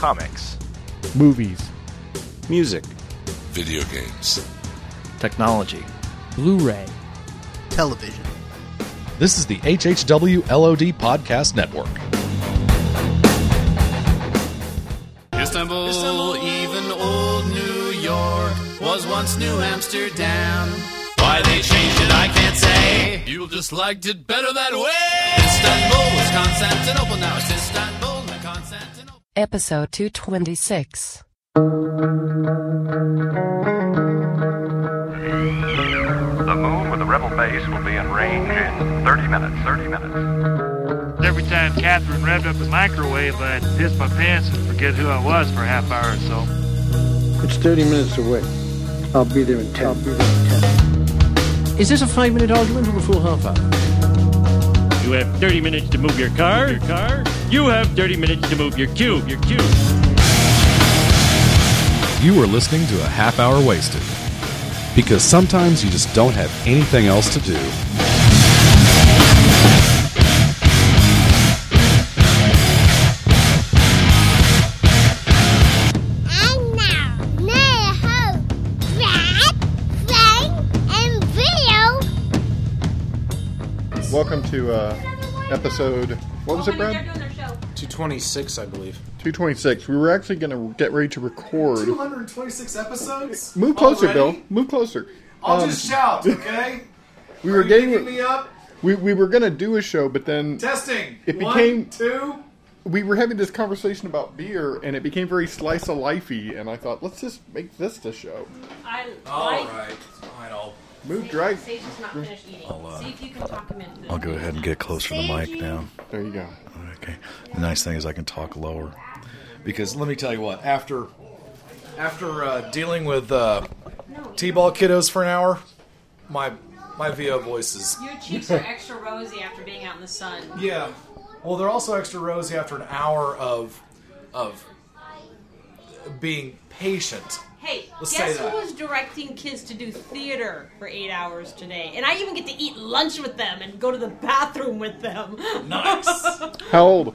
comics, movies, music, video games, technology, Blu-ray, television. This is the HHW LOD Podcast Network. Istanbul, Istanbul, even old New York was once New Amsterdam. Why they changed it, I can't say. You just liked it better that way. Istanbul was Constantinople, now it's Istanbul and Constantinople. Episode 226. The moon with the rebel base will be in range in 30 minutes. 30 minutes. Every time Catherine revved up the microwave, I'd piss my pants and forget who I was for a half hour or so. It's 30 minutes away. I'll be there in 10. I'll be there in 10. Is this a five minute argument or the full half hour? You have 30 minutes to move your car. Your car. You have 30 minutes to move your cube. Your cube. You are listening to a half hour wasted. Because sometimes you just don't have anything else to do. To uh, episode. What was it, Brad? 226, I believe. 226. We were actually going to get ready to record. 226 episodes? Move closer, Already? Bill. Move closer. I'll Um, just shout, okay? We Are were you getting. picking me up? We, we were going to do a show, but then Testing. It One, became- two. we were having this conversation about beer, and it became very slice of lifey. And I thought, let's just make this the show. I All like. right. All right, I'll. Move drag. Sage's not finished eating. See if you can talk him into I'll go ahead and get closer to the mic now. There you go. Okay. The nice thing is I can talk lower. Because let me tell you what, after after uh, dealing with uh, T-ball kiddos for an hour, my my VO voice is Your cheeks are extra rosy after being out in the sun. yeah. Well, they're also extra rosy after an hour of of being patient. Hey, Let's guess that. who was directing kids to do theater for eight hours today? And I even get to eat lunch with them and go to the bathroom with them. Nice. How old?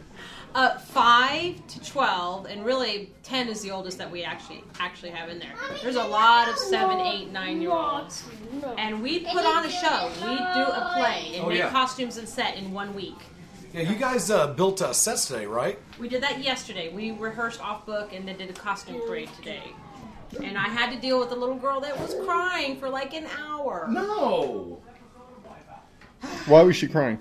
Uh, five to twelve, and really ten is the oldest that we actually actually have in there. There's a lot of seven, eight, nine year olds, and we put on a show. We do a play and Oh, make yeah. costumes and set in one week. Yeah, you guys uh, built uh, sets today, right? We did that yesterday. We rehearsed off book and then did a costume parade today. And I had to deal with a little girl that was crying for like an hour. No. Why was she crying?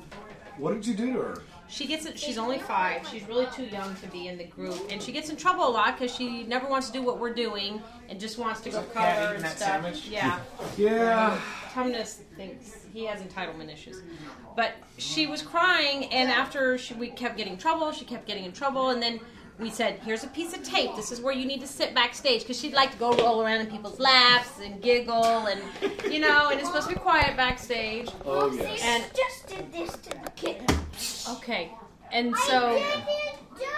What did you do to her? She gets it. She's only five. She's really too young to be in the group, and she gets in trouble a lot because she never wants to do what we're doing and just wants to go that cat color and that stuff. sandwich? Yeah. Yeah. Tumnus thinks he has entitlement issues, but she was crying, and after she, we kept getting trouble, she kept getting in trouble, and then we said, "Here's a piece of tape. This is where you need to sit backstage because she'd like to go roll around in people's laps and giggle, and you know, and it's supposed to be quiet backstage." Oh yes. And Just did this to the kitten. okay, and so.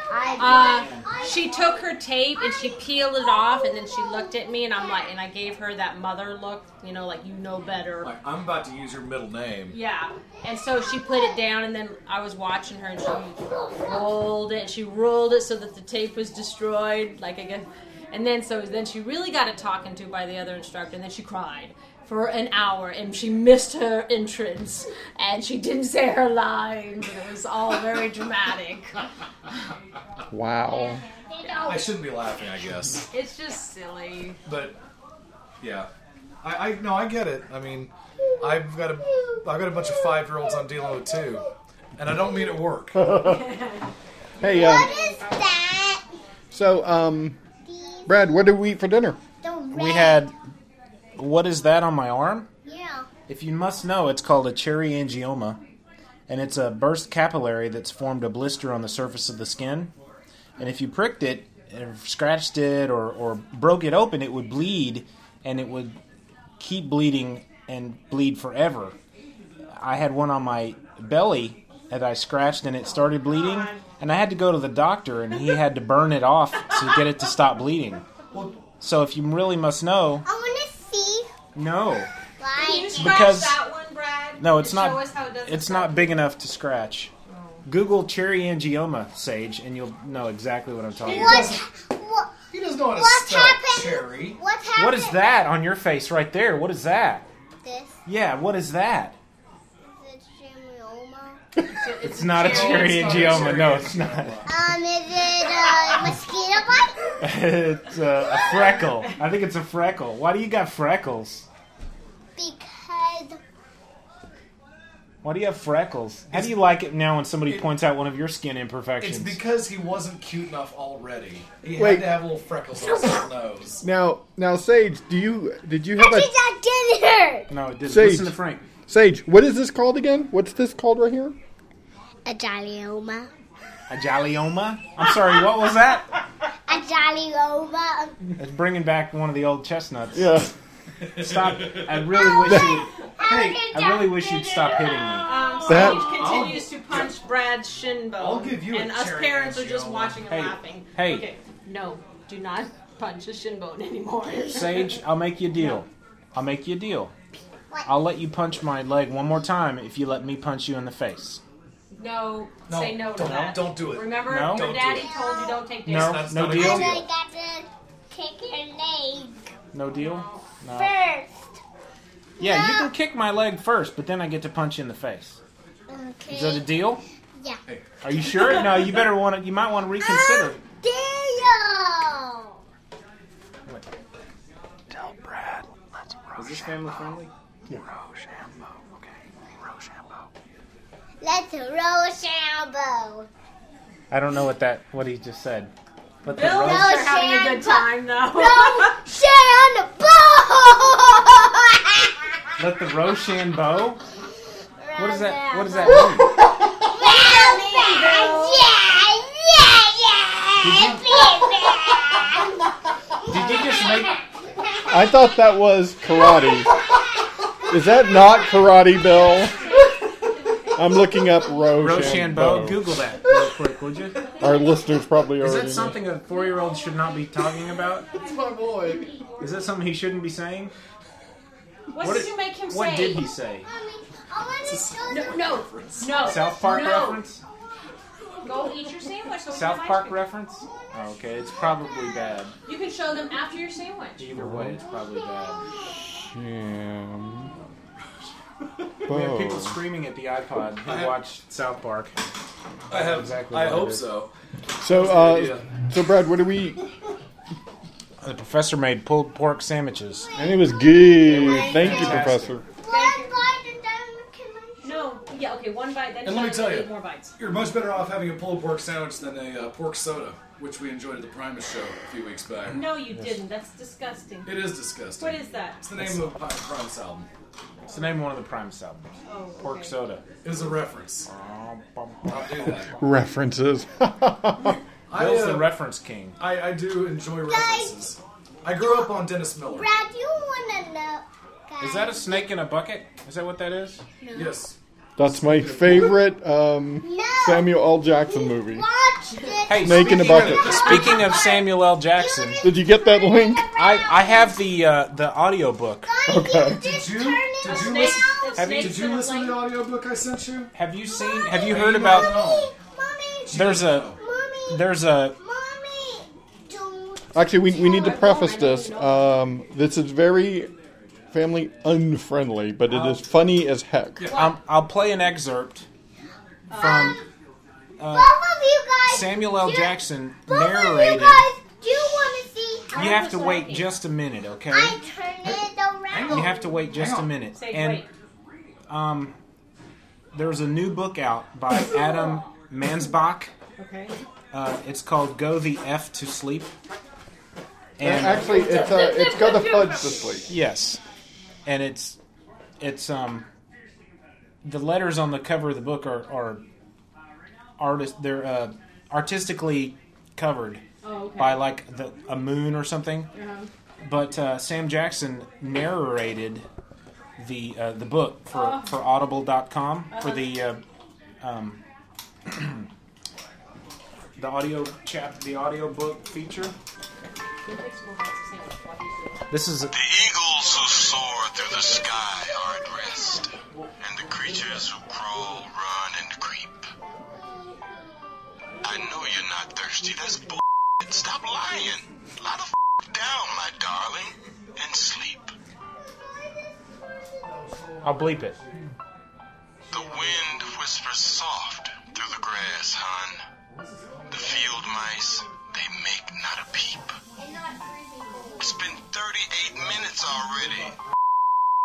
I Uh, she took her tape and she peeled it off, and then she looked at me, and I'm like, and I gave her that mother look, you know, like you know better. Like, I'm about to use your middle name. Yeah, and so she put it down, and then I was watching her, and she rolled it. She rolled it so that the tape was destroyed, like I guess. And then so then she really got it talking to by the other instructor, and then she cried for an hour, and she missed her entrance, and she didn't say her lines, and it was all very dramatic. Wow. I shouldn't be laughing, I guess. It's just silly. But yeah, I, I no, I get it. I mean, I've got a I've got a bunch of five year olds I'm dealing with too, and I don't mean at work. Hey, um, What is that? so, um, Brad, what did we eat for dinner? We had. What is that on my arm? Yeah. If you must know, it's called a cherry angioma, and it's a burst capillary that's formed a blister on the surface of the skin. And if you pricked it, or scratched it, or, or broke it open, it would bleed, and it would keep bleeding and bleed forever. I had one on my belly that I scratched, and it started bleeding, and I had to go to the doctor, and he had to burn it off to get it to stop bleeding. So if you really must know, I want to see no. why. Can you scratch Because- that one, Brad? No, it's To Show not. us how it does It's not big enough to scratch. Oh. Google cherry angioma, Sage, and you'll know exactly what I'm talking What? about. What? He doesn't know how to What's spell happened? cherry. What happened? What is that on your face right there? What is that? This Yeah, what is that? Is It's not a cherry it's not a angioma. No, it's not. Um, is it a mosquito bite? it's uh, a freckle. I think it's a freckle. Why do you got freckles? Because Why do you have freckles? How do you like it now when somebody it- points out one of your skin imperfections? It's because he wasn't cute enough already. He Wait. had to have a little freckles on his nose. Now, now, Sage, do you did you have a actually that didn't hurt. no, it didn't. Sage. Listen to Frank. Sage? What is this called again? What's this called right here? A jollyoma. A jollyoma? I'm sorry, what was that? A jollyoma. It's bringing back one of the old chestnuts. Yeah. Stop. I really wish you would. Hey, I really wish you'd stop hitting me. Um, That- Sage continues to punch Brad's shin bone. I'll give you a And us cherry parents are just angioma. watching and Hey, laughing. hey. Okay, no, do not punch a shin bone anymore. Sage, I'll make you a deal. I'll make you a deal. What? I'll let you punch my leg one more time if you let me punch you in the face. No, No, say no to don't- that. don't do it. Remember, No? your Don't do daddy it. told you don't take No, this. That's no not a deal. And good I deal. got to kick your leg No deal? No. first. Yeah, you can kick my leg first, but then I get to punch you in the face. Okay. Is that a deal? Yeah. Are you sure? No, you better want to. You might want to reconsider. Deal. Wait, Tell Brad, let's Rose is this family friendly? Let's roll shampoo. I don't know what that what he just said. But the Bill rose, thinks you're having a good time, though. Roll share on the ball. let the Rochambeau. What does that? What does that mean? Did you just make? I thought that was karate. Is that not karate, Bill? I'm looking up Rochambeau. Rochambeau. Google that real quick, would you? Our listeners probably are. Is already that something a four-year-old should not be talking about? It's my boy. Is that something he shouldn't be saying? What, What did did- you make him say? What did he say? No, no, no. South Park no. reference? Go eat your sandwich. so we South can have Park cream. reference? Oh, okay, it's probably bad. You can show them after your sandwich. Either way, it's probably bad. Sham. We have people screaming at the iPod who I have- watch South Park. I have. Exactly I hope so. So, uh, so Brad, what do we? The professor made pulled pork sandwiches. And it was good. Thank you, fantastic. Professor. No, yeah, okay, one bite. Then And let me tell tell eight you, more bites. you're much better off having a pulled pork sandwich than a uh, pork soda, which we enjoyed at the Primus show a few weeks back. No, you didn't. That's disgusting. It is disgusting. What is that? It's the name of the Pi- Primus album. It's the name of one of the Primus albums. Oh, Pork okay. soda. It is a reference. I'll do that. References. I, Bill's uh, the reference king. I, I do enjoy references. I grew up on Dennis Miller. Brad, you wanna know? Is that a snake in a bucket? Is that what that is? Yes. That's my favorite um, No. Samuel L. Jackson movie. Watch this. Hey, Snake in a speaking bucket. Of, speaking of Samuel L. Jackson, Did you get that link? I, I have the uh, the audio book. Okay. Did you? Did you listen? Have you- Did you listen to the audiobook I sent you? Have you seen? Have you heard about? No. Mommy, There's a there's a Actually, we, we need to preface this. Um, this is very family unfriendly, but it is funny as heck. um, I'll play an excerpt from uh, Both of you guys. Samuel L. do- Jackson Both of you narrated. guys do want to see how You have to wait just a minute, okay? I turn it around. You have to wait just a minute. Say And wait. um, there's a new book out by Adam Mansbach. Okay. Uh, it's called "Go the F to Sleep." And actually, it's uh, it's got the fudge to sleep. Yes, and it's it's um the letters on the cover of the book are are artist they're uh, artistically covered Oh, okay. by like the a moon or something. Uh-huh. But uh, Sam Jackson narrated the uh, the book for Oh. for Audible.com for Uh-huh. the uh, um, the audio chap the audio book feature. This is The eagles who soar through the sky are at rest, and the creatures who crawl, run, and creep I know you're not thirsty. That's bull. Stop lying. Lie the f- down, my darling, and sleep. I'll bleep it. The wind whispers soft through the grass, hon. The field mice, they make not a peep. It's been 38 minutes already.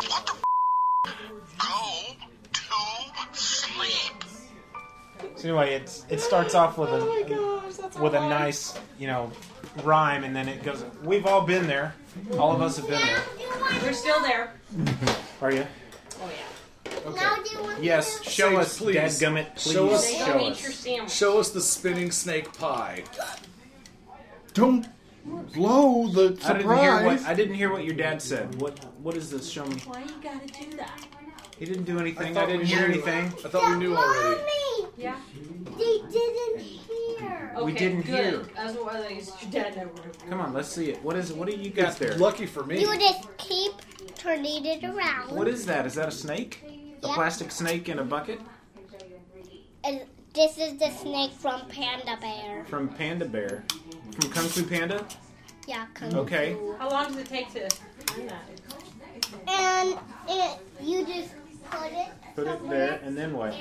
What the f- Go to sleep. So anyway, it's it starts off with a Oh with a nice you know rhyme, and then it goes. We've all been there. All of us have been there. We're still there. Are you? Oh yeah. Now do you want Yes. Show Say, us, please. dadgummit. Please Show us- show us. Show us the spinning snake pie. Don't blow the surprise. I didn't hear what. I didn't hear what your dad said. What what is this? Show me. Why you gotta do that? He didn't do anything. I I, didn't hear anything. I thought we knew already. Mommy, Yeah. they didn't hear. Okay, We didn't good. hear. That's what I think your dad never would have. Come on, let's see it. What is it? What do you got there? Lucky for me. You just keep turning it around. What is that? Is that a snake? A Yeah. plastic snake in a bucket And this is the snake from Panda Bear. from Panda Bear, from Kung Fu Panda. Yeah, Kung Okay. Fu. How long does it take to find that? And it, you just put it. Put it there, and then what?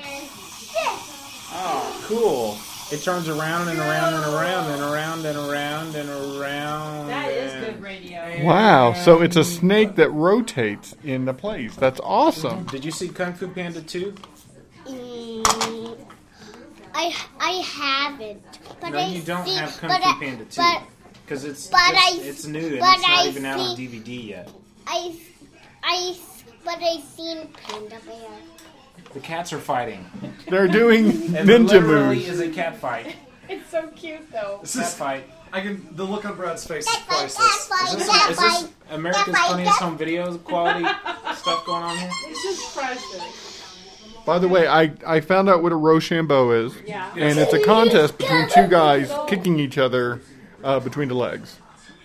Oh, cool. It turns around and around and around and around and around and around. That is and- good radio. Wow, so it's a snake that rotates in the place. That's awesome. Did you see Kung Fu Panda 2? Mm, I I haven't. But no, I you don't see, have Kung but Fu I, Panda 2. Because it's, it's, I- it's new and but it's not I even out on see- DVD yet. I I but I seen Panda Bear. The cats are fighting. They're doing And there ninja literally moves. is a cat fight. It's so cute though. This Cat is, fight. I can. The look on Brad's face is Cat fight, cat priceless. Is this, is this. America's Cat fight, Funniest cat- Home Videos quality stuff going on here? It's just priceless. By the way, I, I found out what a Rochambeau is. Yeah. And it's a contest between two guys kicking each other uh, between the legs.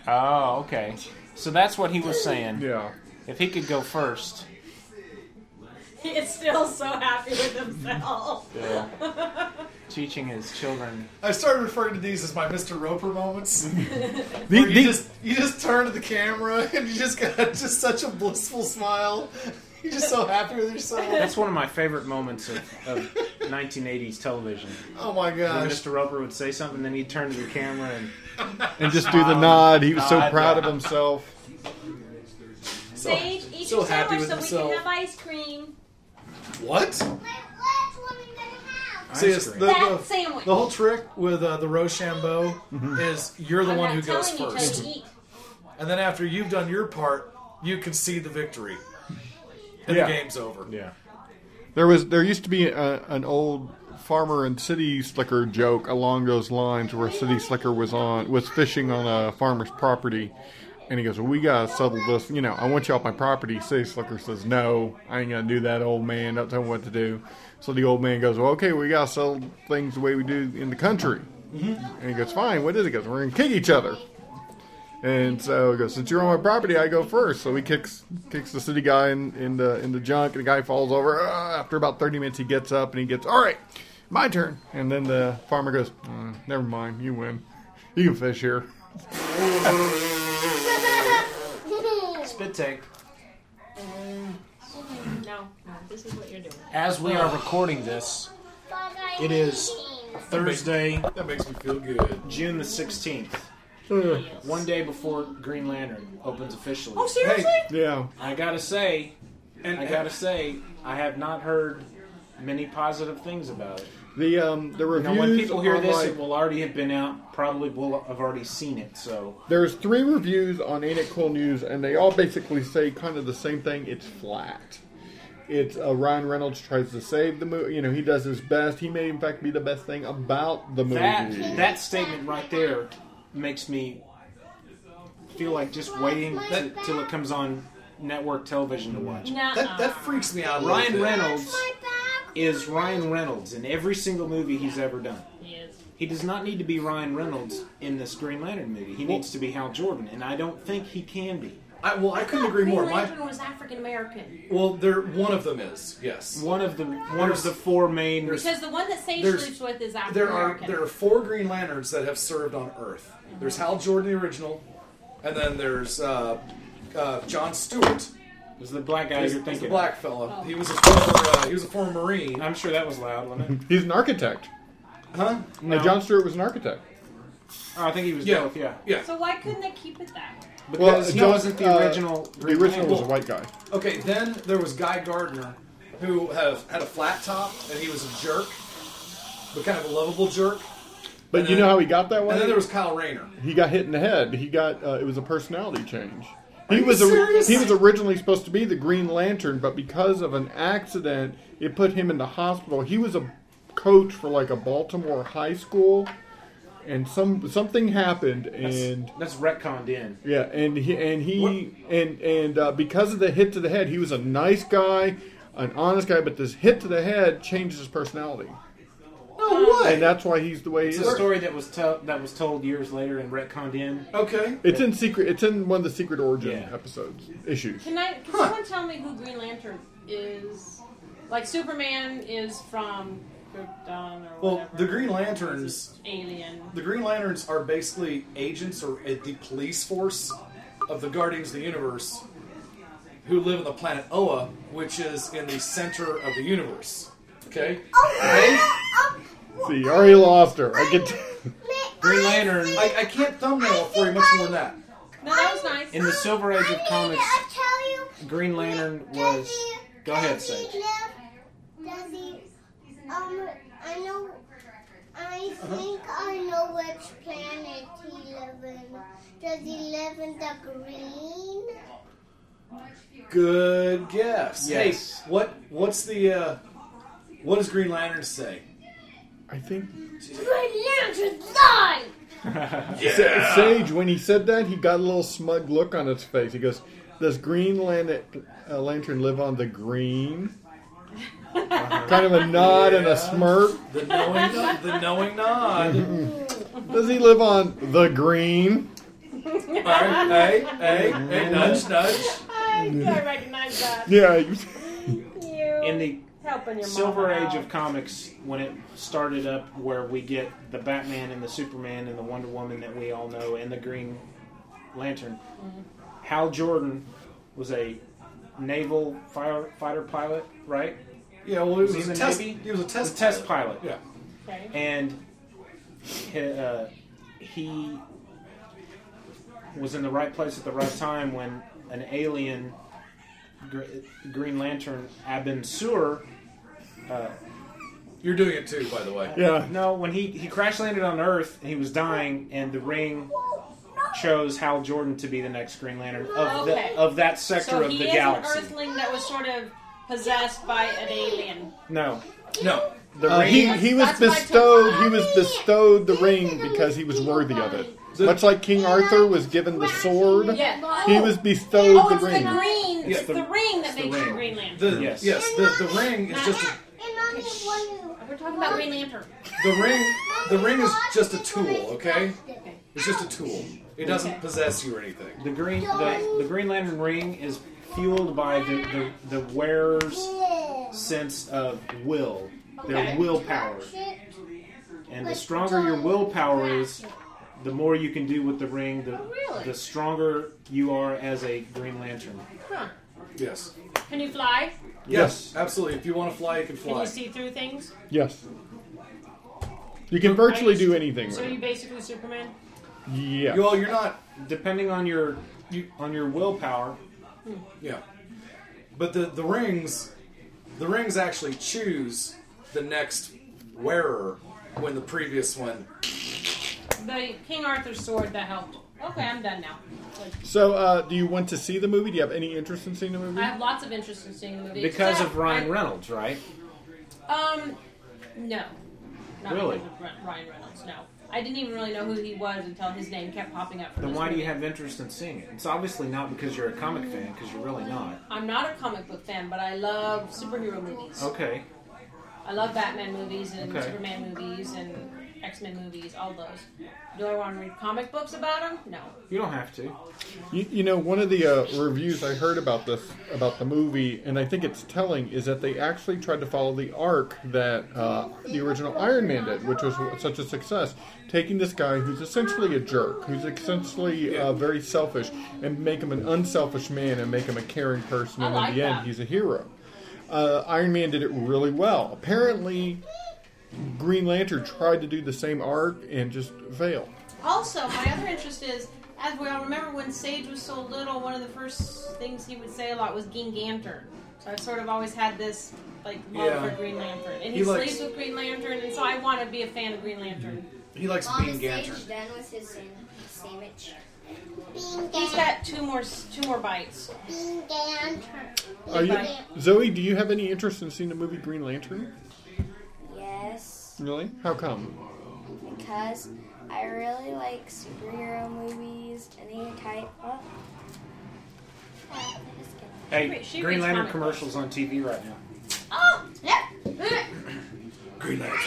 Oh, okay. So that's what he was saying. Yeah. If he could go first. He is still so happy with himself. Yeah. Teaching his children. I started referring to these as my Mr. Roper moments. The- you the- just you just turn to the camera and you just got just such a blissful smile. You're just so happy with yourself. That's one of my favorite moments of, of 1980s television. Oh my When gosh. Mr. Roper would say something, and then he'd turn to the camera and and just do the nod. He was so Nod, proud yeah. of himself. Sage, eat so your happy sandwich with so himself. we can have ice cream. What? Like, last one I'm gonna have. See, it's the, That the, sandwich. the whole trick with uh, the Rochambeau is you're the I'm one not who goes telling you first. to eat. And then after you've done your part, you concede the victory. And Yeah. the game's over. yeah. There was there used to be a, an old farmer and city slicker joke along those lines where city slicker was on was fishing on a farmer's property and he goes well we gotta settle this you know i want you off my property city slicker says no i ain't gonna do that old man don't tell me what to do so the old man goes well okay we gotta settle things the way we do in the country and he goes fine what is it he goes we're gonna kick each other and so he goes, since you're on my property, I go first. So he kicks kicks the city guy in, in the in the junk, and the guy falls over. Uh, after about 30 minutes, he gets up and he gets, all right, my turn. And then the farmer goes, uh, never mind, you win. You can fish here. Spit take. No, no, this is what you're doing. As we are recording this, it is Thursday, That makes me feel good. June the 16th. One day before Green Lantern opens officially. Oh, seriously? Yeah. I gotta say, And I gotta say, I have not heard many positive things about it. The um the You reviews. know, when people hear this, like- it will already have been out. Probably will have already seen it. So There's three reviews on Ain't It Cool News, and they all basically say kind of the same thing. It's flat. It's uh, Ryan Reynolds tries to save the movie. You know, he does his best. He may, in fact, be the best thing about the movie. that that statement right there makes me feel like just waiting t- till it comes on network television to watch. That, that freaks me out a little Ryan bit. Reynolds is Ryan Reynolds in every single movie he's ever done. He is. He does not need to be Ryan Reynolds in this Green Lantern movie. He needs to be Hal Jordan, and I don't think he can be. I, well, I couldn't agree Green more. My, Lantern was African American. well, there one of them is yes. One of the one There's- of the four main. Because the one that Sage There's- sleeps with is African There are there are four Green Lanterns that have served on Earth. There's Hal Jordan, the original, and then there's uh, uh, John Stewart. Was the black guy He's, you're he's thinking? the black fella. He was a former uh, he was a former Marine. I'm sure that was loud, wasn't it? He's an architect. Huh? Uh, John Stewart was an architect. Oh, I think he was Yeah. both. Yeah. Yeah. So why couldn't they keep it that way? Because he John- wasn't the uh, original. The Green original was a Lantern. white guy. Okay, then there was Guy Gardner, who have, had a flat top, and he was a jerk, but kind of a lovable jerk. But And you then- know how he got that way? And then there was Kyle Rayner. He got hit in the head. He got uh, it was a personality change. Are He you was a, he was originally supposed to be the Green Lantern, but because of an accident, it put him in the hospital. He was a coach for like a Baltimore high school, and some something happened, and That's retconned in. yeah, and he and he and and uh, because of the hit to the head, he was a nice guy, an honest guy, but this hit to the head changes his personality, No way. and that's why he's the way he It's is. a story that was tell that was told years later and retconned in. Okay. It's in secret. It's in one of the secret origin Yeah. episodes issues. Can I? Can someone tell me who Green Lantern is? Like Superman is from Krypton or Well, whatever. the Green Lanterns, Alien. the Green Lanterns are basically agents or uh, the police force of the Guardians of the Universe, who live on the planet Oa, which is in the center of the universe. Okay. Okay? See, you already lost her. I get. Green Lantern I, I can't thumbnail it for you much more than that. No, that was nice. in the Silver Age of comics. I tell you, Green Lantern was. Go ahead, does Sage. Does he? Um, I know. I think I know which planet he lives in. Does he live in the green? Good guess. Yes. Hey, what what's the uh, what does Green Lantern say? I think Green Lantern die! Sa- Sage, when he said that, he got a little smug look on his face. He goes, "Does Green Lan- uh, Lantern live on the green?" kind of a nod and a smirk. The knowing the knowing nod. Does he live on the green? All right, hey, hey, hey, nudge, nudge. I, I recognize that. Yeah. you- You In the helping your Silver Age out. of comics, when it started up, where we get the Batman and the Superman and the Wonder Woman that we all know, and the Green Lantern, Hal Jordan was a naval fire, fighter pilot, right? Yeah, well, he was, he in a the test. Navy? He was a He was test a test pilot. Yeah. Okay. and he, uh, he was in the right place at the right time when an alien Green Lantern Abin Sur. Uh, You're doing it too, by the way. Yeah. no, when he, he crash landed on Earth, he was dying, and the ring chose Hal Jordan to be the next Green Lantern of Okay. the, of that sector So of he the is galaxy. an Earthling that was sort of possessed by an alien. No, No. the Uh, ring. he he was That's what bestowed he was bestowed the ring because he was worthy of it. Much like King Arthur was given the sword, Yeah. he was bestowed Oh, the it's ring. the green. Yeah. It's the ring that the makes you ring. Green Lantern. The, Yes. yes. the, the ring is just a, And only one. We're talking about Green Lantern. the ring. The ring is just a tool. Okay, Okay. it's just a tool. It doesn't possess you or anything. The green the, the Green Lantern ring is fueled by the, the, the wearer's sense of will, their Okay. willpower. And the stronger your willpower is, the more you can do with the ring, the, really? the stronger you are as a Green Lantern. Huh. Yes. Can you fly? Yes, absolutely. If you want to fly, you can fly. Can fly. you see through things? Yes. You can virtually do anything So with you it. basically Superman? Yeah. Well, you're not. Depending on your you, on your willpower, hmm. Yeah. But the the rings, the rings actually choose the next wearer when the previous one. The King Arthur's sword that helped. Okay, I'm done now. Good. So, uh, do you want to see the movie? Do you have any interest in seeing the movie? I have lots of interest in seeing the movie. because except of Ryan I- Reynolds, right? Um, no. Not Really? because of Ry- Ryan Reynolds, no. I didn't even really know who he was until his name kept popping up. For Then this why do you have interest in seeing it? It's obviously not because you're a comic fan, because you're really not. I'm not a comic book fan, but I love superhero movies. Okay. I love Batman movies and Okay. Superman movies and X Men movies, all those. Do I want to read comic books about them? No. You don't have to. You, you know, one of the uh, reviews I heard about this, about the movie, and I think it's telling, is that they actually tried to follow the arc that uh, the original Iron Man did, which was such a success. Taking this guy who's essentially a jerk, who's essentially uh, very selfish, and make him an unselfish man and make him a caring person, and like in the end, he's a hero. Uh, Iron Man did it really well. Apparently, Green Lantern tried to do the same arc and just failed. Also, my other interest is, as we all remember, when Sage was so little, one of the first things he would say a lot was Green Lantern. So I've sort of always had this like love Yeah. for Green Lantern, and he, He likes- sleeps with Green Lantern, and so I want to be a fan of Green Lantern. He likes Mom, being is Sage Gantern. done with his san- sandwich? He's got two more two more bites. Being Gantern. Are you, Zoe, do you have any interest in seeing the movie Green Lantern? Yes, Really? How come? because I really like superhero movies, any type. Oh. Hey, She Green Lantern comic commercials on TV right now. Oh, yeah. Green Lantern.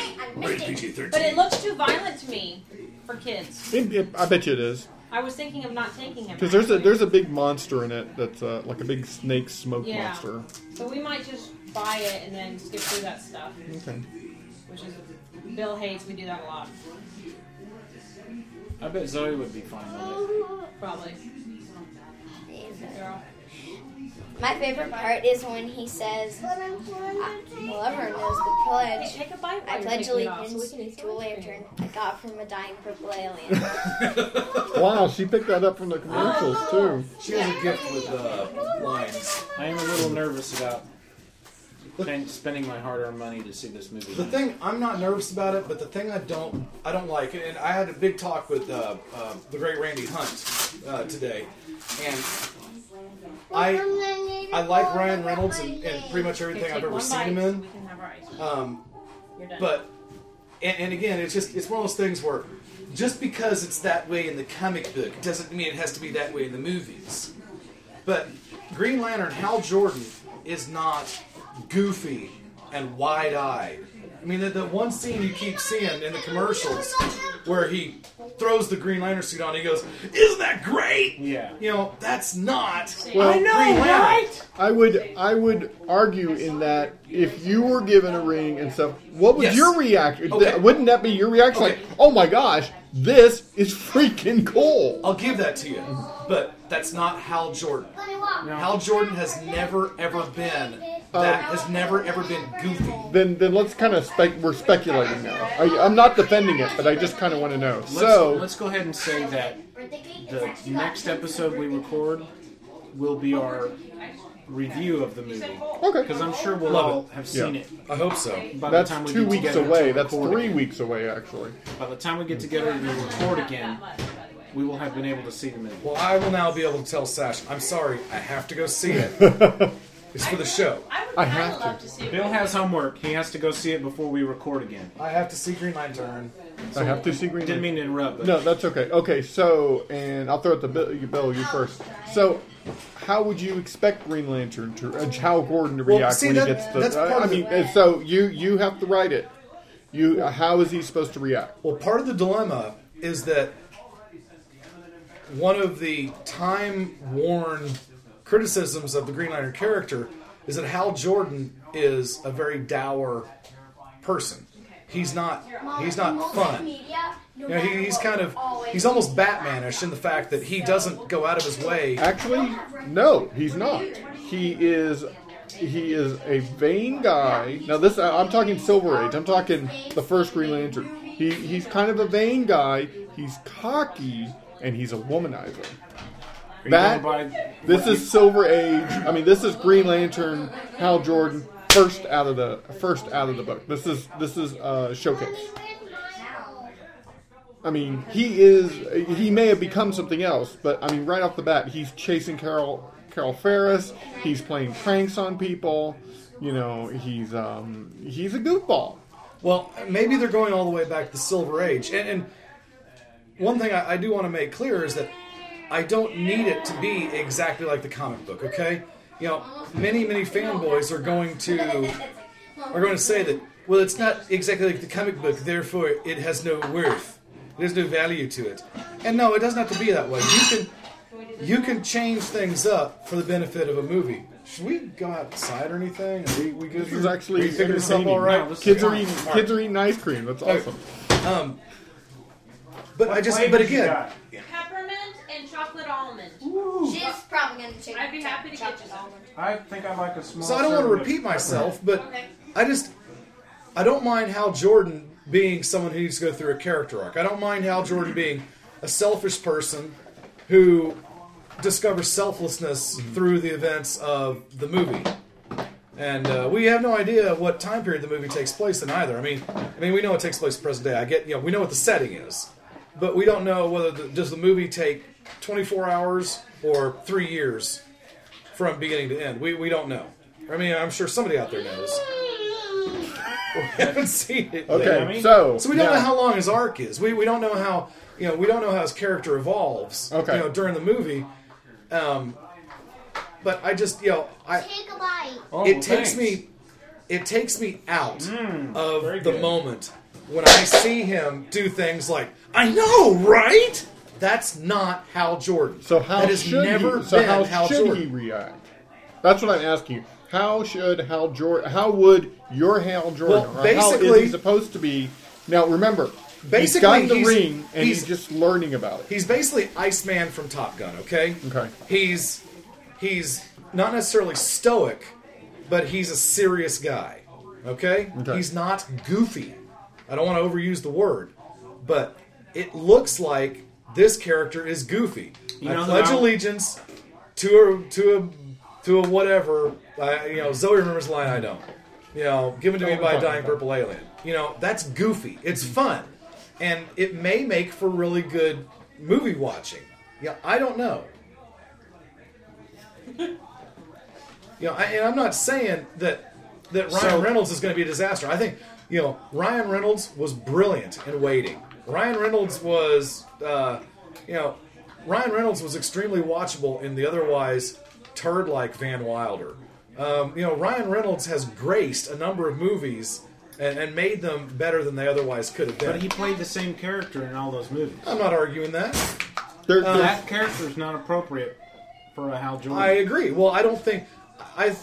Rated PG-13. But it looks too violent to me for kids. It- it- I bet you it is. I was thinking of not taking him. Because there's a there's a big monster in it that's uh, like a big snake smoke Yeah. monster. So we might just buy it and then skip through that stuff. Okay. Which is Bill hates. We do that a lot. I bet Zoe would be fine with it. Probably. Girl. My favorite part is when he says, uh, "Well, everyone knows the pledge." Hey, take a bite while I you're pledge taking it off, so we allegiance can eat to a some ice lantern I got from a dying purple alien. Wow, she picked that up from the commercials too. She has a gift with uh, lines. I am a little nervous about spend- spending my hard-earned money to see this movie. The thing I'm not nervous about it, but the thing I don't I don't like, and I had a big talk with uh, uh, the great Randy Hunt uh, today, and I I like Ryan Reynolds and, and pretty much everything I've ever seen him in. We can have our ice. Um, but and, and again, it's just it's one of those things where just because it's that way in the comic book doesn't mean it has to be that way in the movies. But Green Lantern Hal Jordan is not goofy and wide-eyed. I mean, the, the one scene you keep seeing in the commercials where he throws the Green Lantern suit on, he goes, "Isn't that great?" Yeah. You know, that's not. Well, Green Lantern. I would I would argue in that if you were given a ring and stuff, what would Yes. your reaction? Okay. Wouldn't that be your reaction? Okay. Like, oh my gosh, this is freaking cool. I'll give that to you, but that's not Hal Jordan. Hal Jordan has never ever been uh, that has never ever been goofy. Then then let's kind of spec. We're speculating now. I, I'm not defending it, but I just kind of want to know. Let's, So let's go ahead and say that the next episode we record will be our review of the movie. Okay. Because I'm sure we'll Love all have seen Yeah. it. I hope so. By that's the time we two get weeks together away. to That's record three again. weeks away, actually. By the time we get together to record again, we will have been able to see the movie. Well, I will now be able to tell Sash, I'm sorry, I have to go see it. it's for the show. I would I kinda have to. love to see it. Bill has homework. He has to go see it before we record again. I have to see Green Lantern. I have to see Green. Lantern. Didn't mean to interrupt, but No, that's okay. Okay, so and I'll throw it to Bill. You, Bill, you first. So, how would you expect Green Lantern to, uh, Hal Gordon to Well, react see, when that- he gets the? that's I, part I of mean, the- so you you have to write it. You uh, how is he supposed to react? Well, part of the dilemma is that one of the time worn criticisms of the Green Lantern character is that Hal Jordan is a very dour person. He's not. He's not fun. You know, he, he's kind of. He's almost Batmanish in the fact that he doesn't go out of his way. Actually, no, he's not. He is he is a vain guy. Now this I'm talking Silver Age. I'm talking the first Green Lantern. He he's kind of a vain guy. He's cocky and he's a womanizer. Are you That going by this is Silver Age. I mean, this is Green Lantern. Hal Jordan first out of the first out of the book. This is this is uh, showcase. I mean, he is. He may have become something else, but I mean, right off the bat, he's chasing Carol Carol Ferris. He's playing pranks on people. You know, he's um, he's a goofball. Well, maybe they're going all the way back to Silver Age. And, and one thing I, I do want to make clear is that I don't need it to be exactly like the comic book. Okay, you know, many many fanboys are going to are going to say that well, it's not exactly like the comic book, therefore it has no worth. There's no value to it. And no, it doesn't have to be that way. You can you can change things up for the benefit of a movie. Should we go outside or anything? Are we, we good? This here? is actually Are you figuring this up entertaining. all right? kids are eating kids are eating ice cream. That's awesome. Um, but I just, flavors but you again, got? Peppermint and chocolate almond. She's probably gonna take. I'd be happy to get you some. I think I like a small. So I don't want to serving of repeat myself, but I just I don't mind Hal Jordan being someone who needs to go through a character arc. I don't mind Hal Jordan being a selfish person who discovers selflessness through the events of the movie. And uh, we have no idea what time period the movie takes place in either. I mean, I mean, we know it takes place the present day. I get, you know, we know what the setting is, but we don't know whether the, does the movie take 24 hours or three years from beginning to end. We we don't know. I mean, I'm sure somebody out there knows. we haven't seen it. Okay, yet. so, so we don't now- know how long his arc is. We we don't know how you know we don't know how his character evolves. Okay. you know during the movie. Um, but I just you know I Take a bite. Oh, it takes thanks. me it takes me out Mm, of the good. moment when I see him do things like I know, right? That's not Hal Jordan. So how that has should never he, so been how Hal should Jordan. he react? That's what I'm asking you. How should Hal Jordan? How would your Hal Jordan? Well, or how is basically- he supposed to be? Now remember, he's Basically, got in the he's- ring and he's, he's- just learning about it. He's basically Iceman from Top Gun. Okay. Okay. He's he's not necessarily stoic, but he's a serious guy. Okay. Okay. He's not goofy. I don't want to overuse the word, but it looks like this character is goofy. You I pledge allegiance to a to a to a whatever. I, you know, Zoe remembers the line. I don't. You know, given to me by a dying purple alien. You know, that's goofy. It's fun, and it may make for really good movie watching. Yeah, I don't know. you know, I, and I'm not saying that that Ryan So- Reynolds is going to be a disaster. I think you know Ryan Reynolds was brilliant in Waiting. Ryan Reynolds was, uh, you know, Ryan Reynolds was extremely watchable in the otherwise turd-like Van Wilder. Um, you know, Ryan Reynolds has graced a number of movies and, and made them better than they otherwise could have been. But he played the same character in all those movies. I'm not arguing that. There- Uh, that character is not appropriate for a Hal Jordan. I agree. Well, I don't think I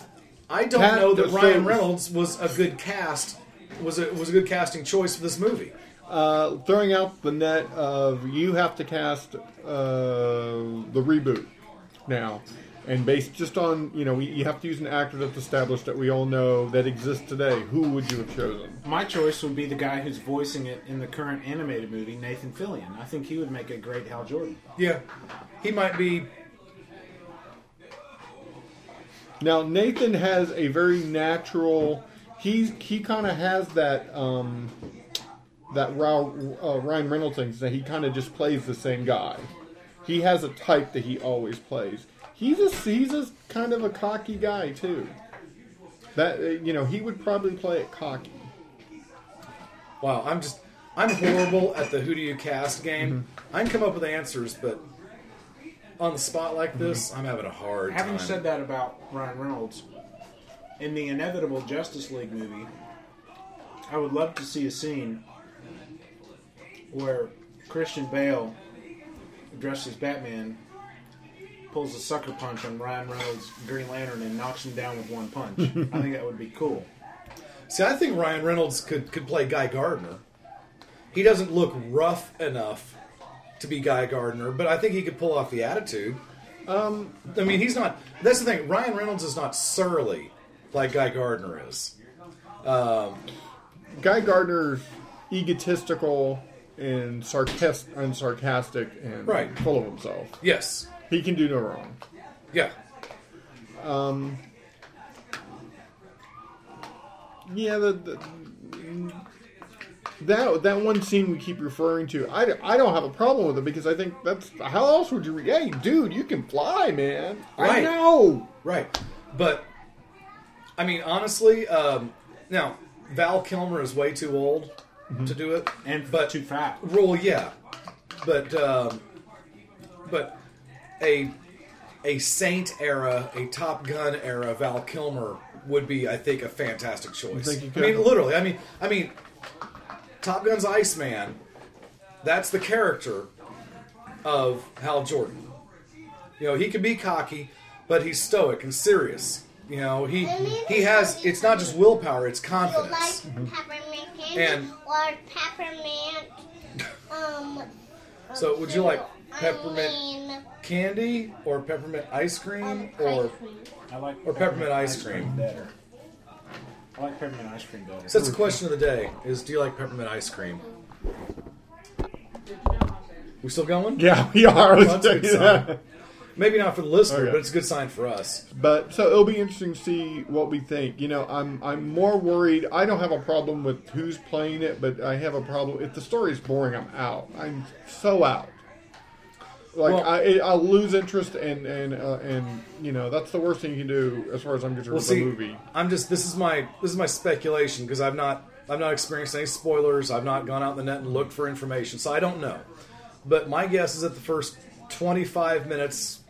I don't Cat- know that so- Ryan Reynolds was a good cast was a was a good casting choice for this movie. Uh, throwing out the net of you have to cast uh, the reboot now, and based just on you know we, you have to use an actor that's established that we all know that exists today. Who would you have chosen? My choice would be the guy who's voicing it in the current animated movie, Nathan Fillion. I think he would make a great Hal Jordan. Yeah, he might be. Now Nathan has a very natural. He's he kind of has that um, that Ra- uh, Ryan Reynolds thing that he kind of just plays the same guy. He has a type that he always plays. He's a he's a kind of a cocky guy too. That uh, you know he would probably play it cocky. Wow, I'm just I'm horrible at the who do you cast game. Mm-hmm. I can come up with answers, but on the spot like this, I'm having a hard time. Having time. said that about Ryan Reynolds, in the inevitable Justice League movie, I would love to see a scene where Christian Bale, dressed as Batman, pulls a sucker punch on Ryan Reynolds' Green Lantern and knocks him down with one punch. I think that would be cool. See, I think Ryan Reynolds could could play Guy Gardner. He doesn't look rough enough to be Guy Gardner, but I think he could pull off the attitude. Um, I mean, he's not. That's the thing. Ryan Reynolds is not surly like Guy Gardner is. Um, Guy Gardner's egotistical and sarcastic, and sarcastic and Right. full of himself. Yes, he can do no wrong. Yeah. Um. Yeah, the, the that that one scene we keep referring to, I, I don't have a problem with it because I think that's how else would you? re- Hey, dude, you can fly, man. I Right. know. Right. But I mean, honestly, um, now Val Kilmer is way too old to do it, and but too fat. Well, yeah, but um, but a a Saint era, a Top Gun era Val Kilmer would be, I think, a fantastic choice. think he I could? mean, literally. I mean, I mean, Top Gun's Iceman. That's the character of Hal Jordan. You know, he can be cocky, but he's stoic and serious. You know, he he has. It's not just willpower; it's You confidence. like peppermint candy And- or peppermint? Um. So, would you like I peppermint mean, candy or peppermint ice cream or I like or peppermint ice cream? better. I like peppermint ice cream better. So that's the question of the day: Is do you like peppermint ice cream? We still going? Yeah, we are. I was Well, that's a good telling you sign. that. Maybe not for the listener, Okay. but it's a good sign for us. But so it'll be interesting to see what we think. You know, I'm I'm more worried. I don't have a problem with who's playing it, but I have a problem if the story is boring. I'm out. I'm so out. Like Well- I, I'll lose interest, and and uh, and you know that's the worst thing you can do as far as I'm concerned Well, with see, a movie. I'm just this is my this is my speculation because I've not I've not experienced any spoilers. I've not gone out in the net and looked for information, so I don't know. But my guess is that the first 25 minutes,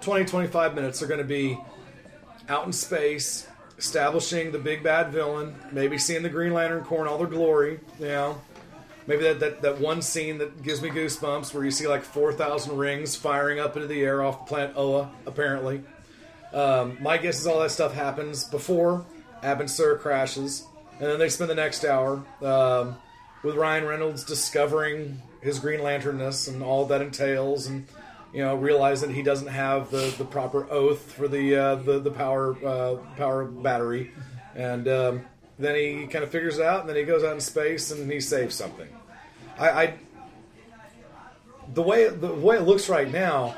20 25 minutes are going to be out in space, establishing the big bad villain, maybe seeing the Green Lantern Corps in all their glory. You know, maybe that, that, that one scene that gives me goosebumps where you see like 4,000 rings firing up into the air off planet Oa, apparently. Um, my guess is all that stuff happens before Abin Sur crashes, and then they spend the next hour um, with Ryan Reynolds discovering his Green Lanternness and all that entails, and you know realize that he doesn't have the, the proper oath for the uh, the, the power uh, power battery, and um, then he kind of figures it out, and then he goes out in space and he saves something. I, I the way the way it looks right now,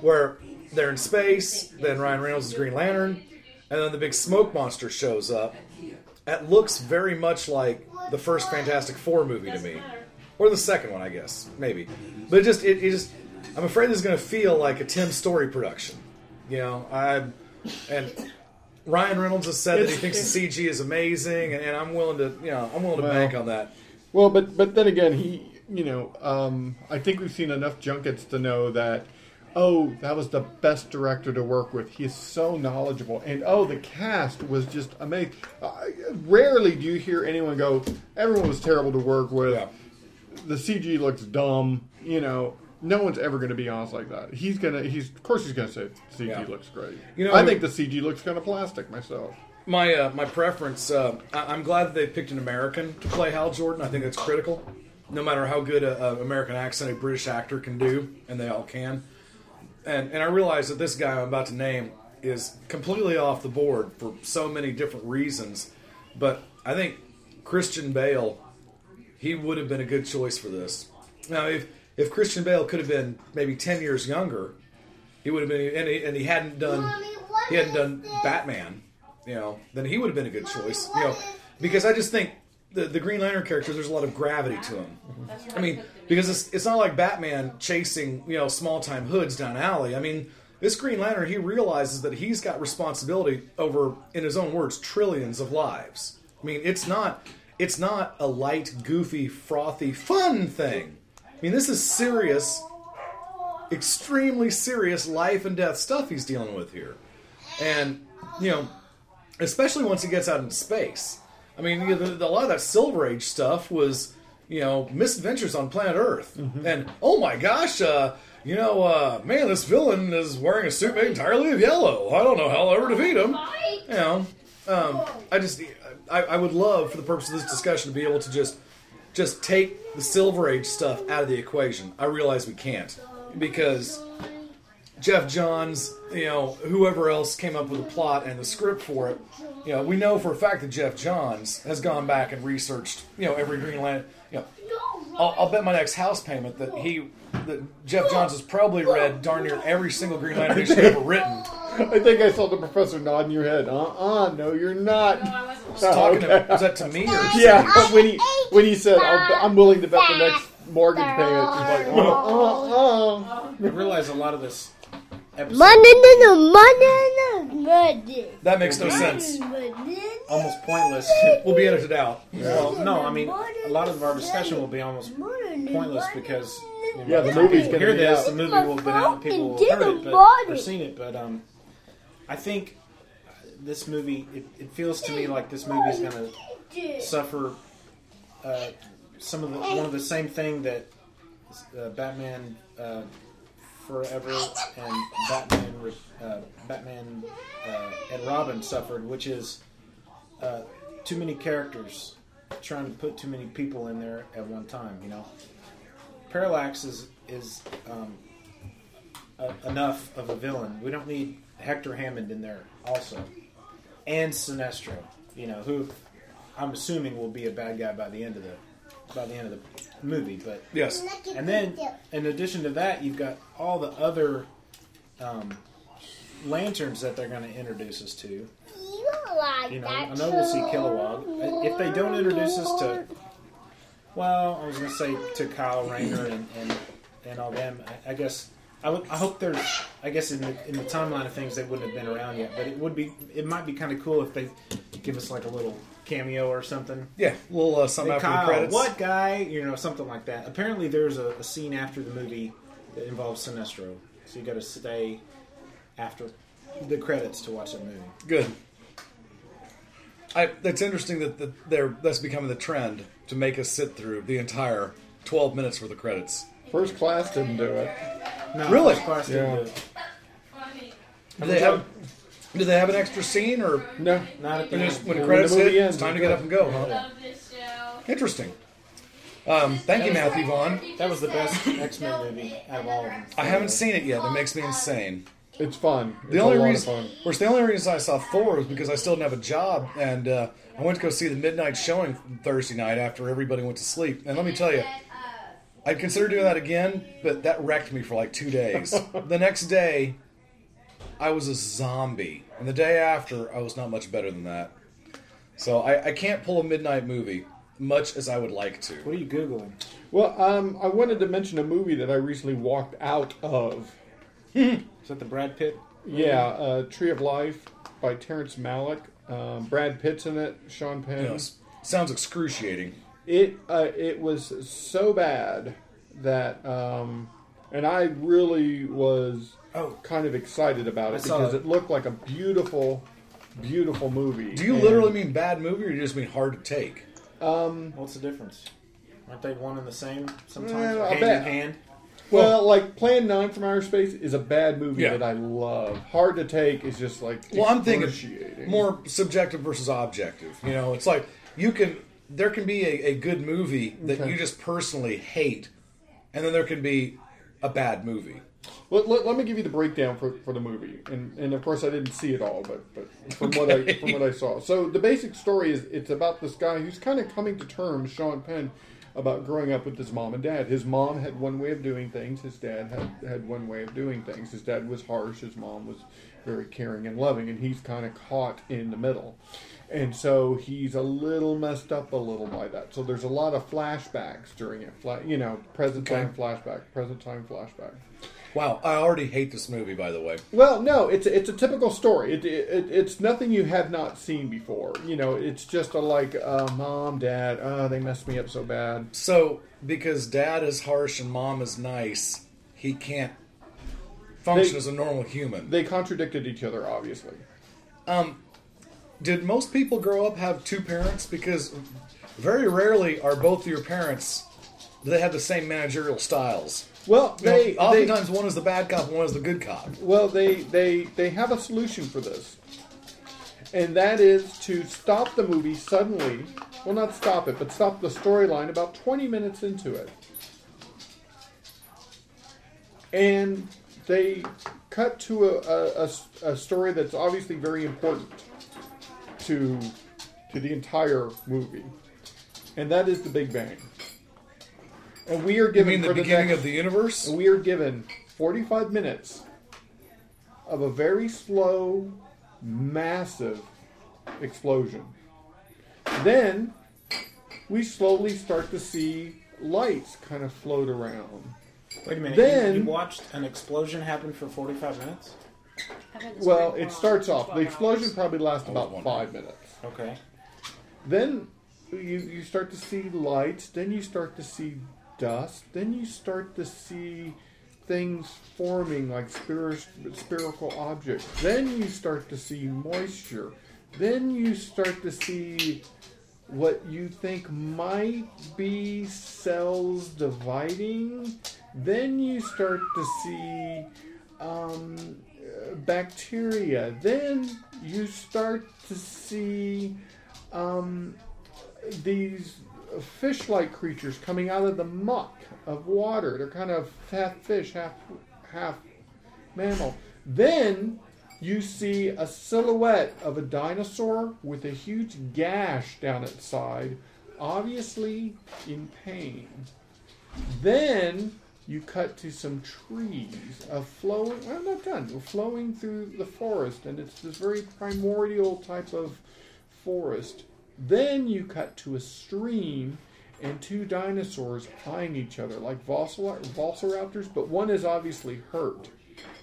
where they're in space, then Ryan Reynolds is Green Lantern, and then the big smoke monster shows up. It looks very much like the first Fantastic Four movie to me, or the second one, I guess, maybe. But it just it, it just I'm afraid this is going to feel like a Tim Story production. You know, I and Ryan Reynolds has said that he thinks the CG is amazing, and, and I'm willing to you know I'm willing to Well, bank on that. Well, but but then again, he you know um, I think we've seen enough junkets to know that oh that was the best director to work with. He is so knowledgeable, and oh the cast was just amazing. Uh, rarely do you hear anyone go everyone was terrible to work with. The CG looks dumb. You know. No one's ever going to be honest like that. He's gonna. He's of course he's gonna say CG Yeah. looks great. You know, I think the CG looks kind of plastic myself. My uh, my preference. Uh, I- I'm glad that they picked an American to play Hal Jordan. I think that's critical. No matter how good a, a American accent a British actor can do, and they all can. And and I realize that this guy I'm about to name is completely off the board for so many different reasons. But I think Christian Bale, he would have been a good choice for this. Now, if if Christian Bale could have been maybe ten years younger, he would have been, and he, and he hadn't done he hadn't done Batman, you know, then he would have been a good choice, you know, because I just think the the Green Lantern character there's a lot of gravity to him. I mean, because it's it's not like Batman chasing you know small time hoods down alley. I mean, this Green Lantern he realizes that he's got responsibility over, in his own words, trillions of lives. I mean, it's not it's not a light, goofy, frothy, fun thing. I mean, this is serious, extremely serious life and death stuff he's dealing with here. And, you know, especially once he gets out into space. I mean, you know, the, the- a lot of that Silver Age stuff was, you know, misadventures on planet Earth. And, oh my gosh, uh, you know, uh, man, this villain is wearing a suit made entirely of yellow. I don't know how I'll ever defeat him. You know, um, I just, I, I would love, for the purpose of this discussion, to be able to just, just take the Silver Age stuff out of the equation. I realize we can't because Geoff Johns, you know, whoever else came up with the plot and the script for it, you know, we know for a fact that Geoff Johns has gone back and researched, you know, every Green. You know, I'll, I'll bet my next house payment that he, that Geoff Johns has probably read darn near every single Green Lantern issue ever written. I think I saw the professor nodding your head. Uh uh no, you're not. i Was talking to- was that to me or yeah? But when he when he said, I'll, I'm willing to bet the next mortgage payment," he's like, "Uh uh uh." I realize a lot of this episode Money, no, no, money, no, money. That makes no sense. Almost pointless. We'll be edited out. Well, no, I mean a lot of our discussion will be almost pointless because you know, Yeah, the movie's people gonna hear be this, out. the movie will have been out, and people will have heard it, but or seen it. But um, I think this movie, it, it feels to me like this movie is going to suffer uh, some of the one of the same thing that uh, Batman uh, Forever and Batman uh, Batman uh, and Robin suffered, which is uh, too many characters trying to put too many people in there at one time. You know, Parallax is is um, a, enough of a villain. We don't need Hector Hammond in there also, and Sinestro. You know who I'm assuming will be a bad guy by the end of the by the end of the movie. But Yes. and then in addition to that, you've got all the other um, lanterns that they're going to introduce us to. You like You know, that I know we'll see Kilowog. If they don't introduce us to, well, I was going to say to Kyle Rayner and, and, and all them. I, I guess I, would, I hope there's. I guess in the in the timeline of things, they wouldn't have been around yet. But it would be. It might be kind of cool if they give us like a little cameo or something. Yeah, a little uh, something Hey, after Kyle, the credits. What guy? You know, something like that. Apparently, there's a, a scene after the movie that involves Sinestro, so you got to stay after the credits to watch that movie. Good. I, that's interesting that, that they're that's becoming the trend to make us sit through the entire 12 minutes worth of credits. First class didn't do it. No, really? First Class didn't do it. Do they have? Do they have an extra scene or no? Not at the when, end. when the When credits the movie hit, ends, it's time to get up and go. Huh? Love Interesting. Um, thank you, Matthew Vaughn. That was the best X Men movie out of all of them. I haven't seen it yet. That makes me insane. It's fun. The It's only a lot reason, of fun. of course, the only reason I saw Thor was because I still didn't have a job, and uh, I went to go see the midnight showing Thursday night after everybody went to sleep. And let me tell you, I'd consider doing that again, but that wrecked me for like two days. the next day, I was a zombie, and the day after, I was not much better than that. So I, I can't pull a midnight movie much as I would like to. What are you googling? Well, um, I wanted to mention a movie that I recently walked out of. Is that the Brad Pitt? Yeah, uh, Tree of Life by Terrence Malick. Um, Brad Pitt's in it. Sean Penn. Yes. Sounds excruciating. It uh, it was so bad that, um, and I really was kind of excited about it because it. it looked like a beautiful, beautiful movie. Do you And- literally mean bad movie, or you just mean hard to take? Um, What's the difference? Aren't they one and the same sometimes? Well, hand in hand? Well, like Plan Nine from Outer Space is a bad movie Yeah. that I love. Hard to take is just like Well, I'm thinking excruciating. more subjective versus objective. You know, it's like you can there can be a, a good movie that Okay. you just personally hate, and then there can be a bad movie. Let, let, let me give you the breakdown for, for the movie, and, and of course I didn't see it all, but, but from what I from what I saw. So the basic story is it's about this guy who's kind of coming to terms, Sean Penn, about growing up with his mom and dad. His mom had one way of doing things. His dad had had one way of doing things. His dad was harsh. His mom was very caring and loving, and he's kind of caught in the middle. And so he's a little messed up a little by that. So there's a lot of flashbacks during it. You know, present Okay. time flashback, present time flashback. Wow, I already hate this movie. By the way, Well, no, it's it's a typical story. It, it, it's nothing you have not seen before. You know, it's just a like, uh, mom, dad, oh, they messed me up so bad. so because dad is harsh and mom is nice, he can't function They- as a normal human. They contradicted each other, obviously. Um, did most people grow up have two parents? Because very rarely are both your parents. Do they have the same managerial styles? Well, You know, they, they oftentimes one is the bad cop one is the good cop. well they they they have a solution for this, and that is to stop the movie suddenly. Well, not stop it, but stop the storyline about twenty minutes into it, and they cut to a, a, a, a story that's obviously very important to to the entire movie, and that is the Big Bang. And we are You given mean the for beginning next- of the universe? and we are given 45 minutes of a very slow, massive explosion. Then we slowly start to see lights kind of float around. Wait a minute. Then- you, you watched an explosion happen for 45 minutes? Well, it starts off. The explosion probably lasts about five minutes. Okay. Then you, you start to see lights. Then you start to see dust. Then you start to see things forming like spir- spherical objects. Then you start to see moisture. Then you start to see what you think might be cells dividing. Then you start to see um, bacteria. Then you start to see um, these fish-like creatures coming out of the muck of water. They're kind of half fish, half half mammal. Then you see a silhouette of a dinosaur with a huge gash down its side, obviously in pain. Then you cut to some trees, a flowing. I'm not done. We're flowing through the forest, and it's this very primordial type of forest. Then you cut to a stream and two dinosaurs eyeing each other like Velocir- velociraptors, but one is obviously hurt.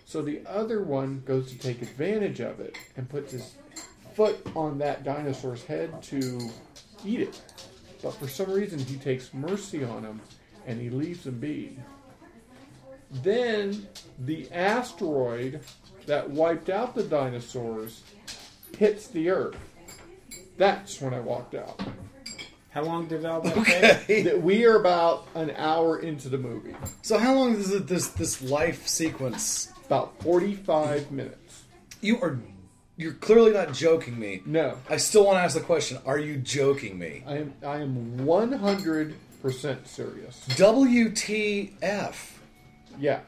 So the other one goes to take advantage of it and puts his foot on that dinosaur's head to eat it. But for some reason, he takes mercy on him and he leaves him be. Then the asteroid that wiped out the dinosaurs hits the Earth. That's when I walked out. How long did all that Okay. take? That we are about an hour into the movie. So how long is it, this this life sequence? About forty-five minutes. You are you're clearly not joking me. No, I still want to ask the question: Are you joking me? I am. I am one hundred percent serious. WTF? Yeah.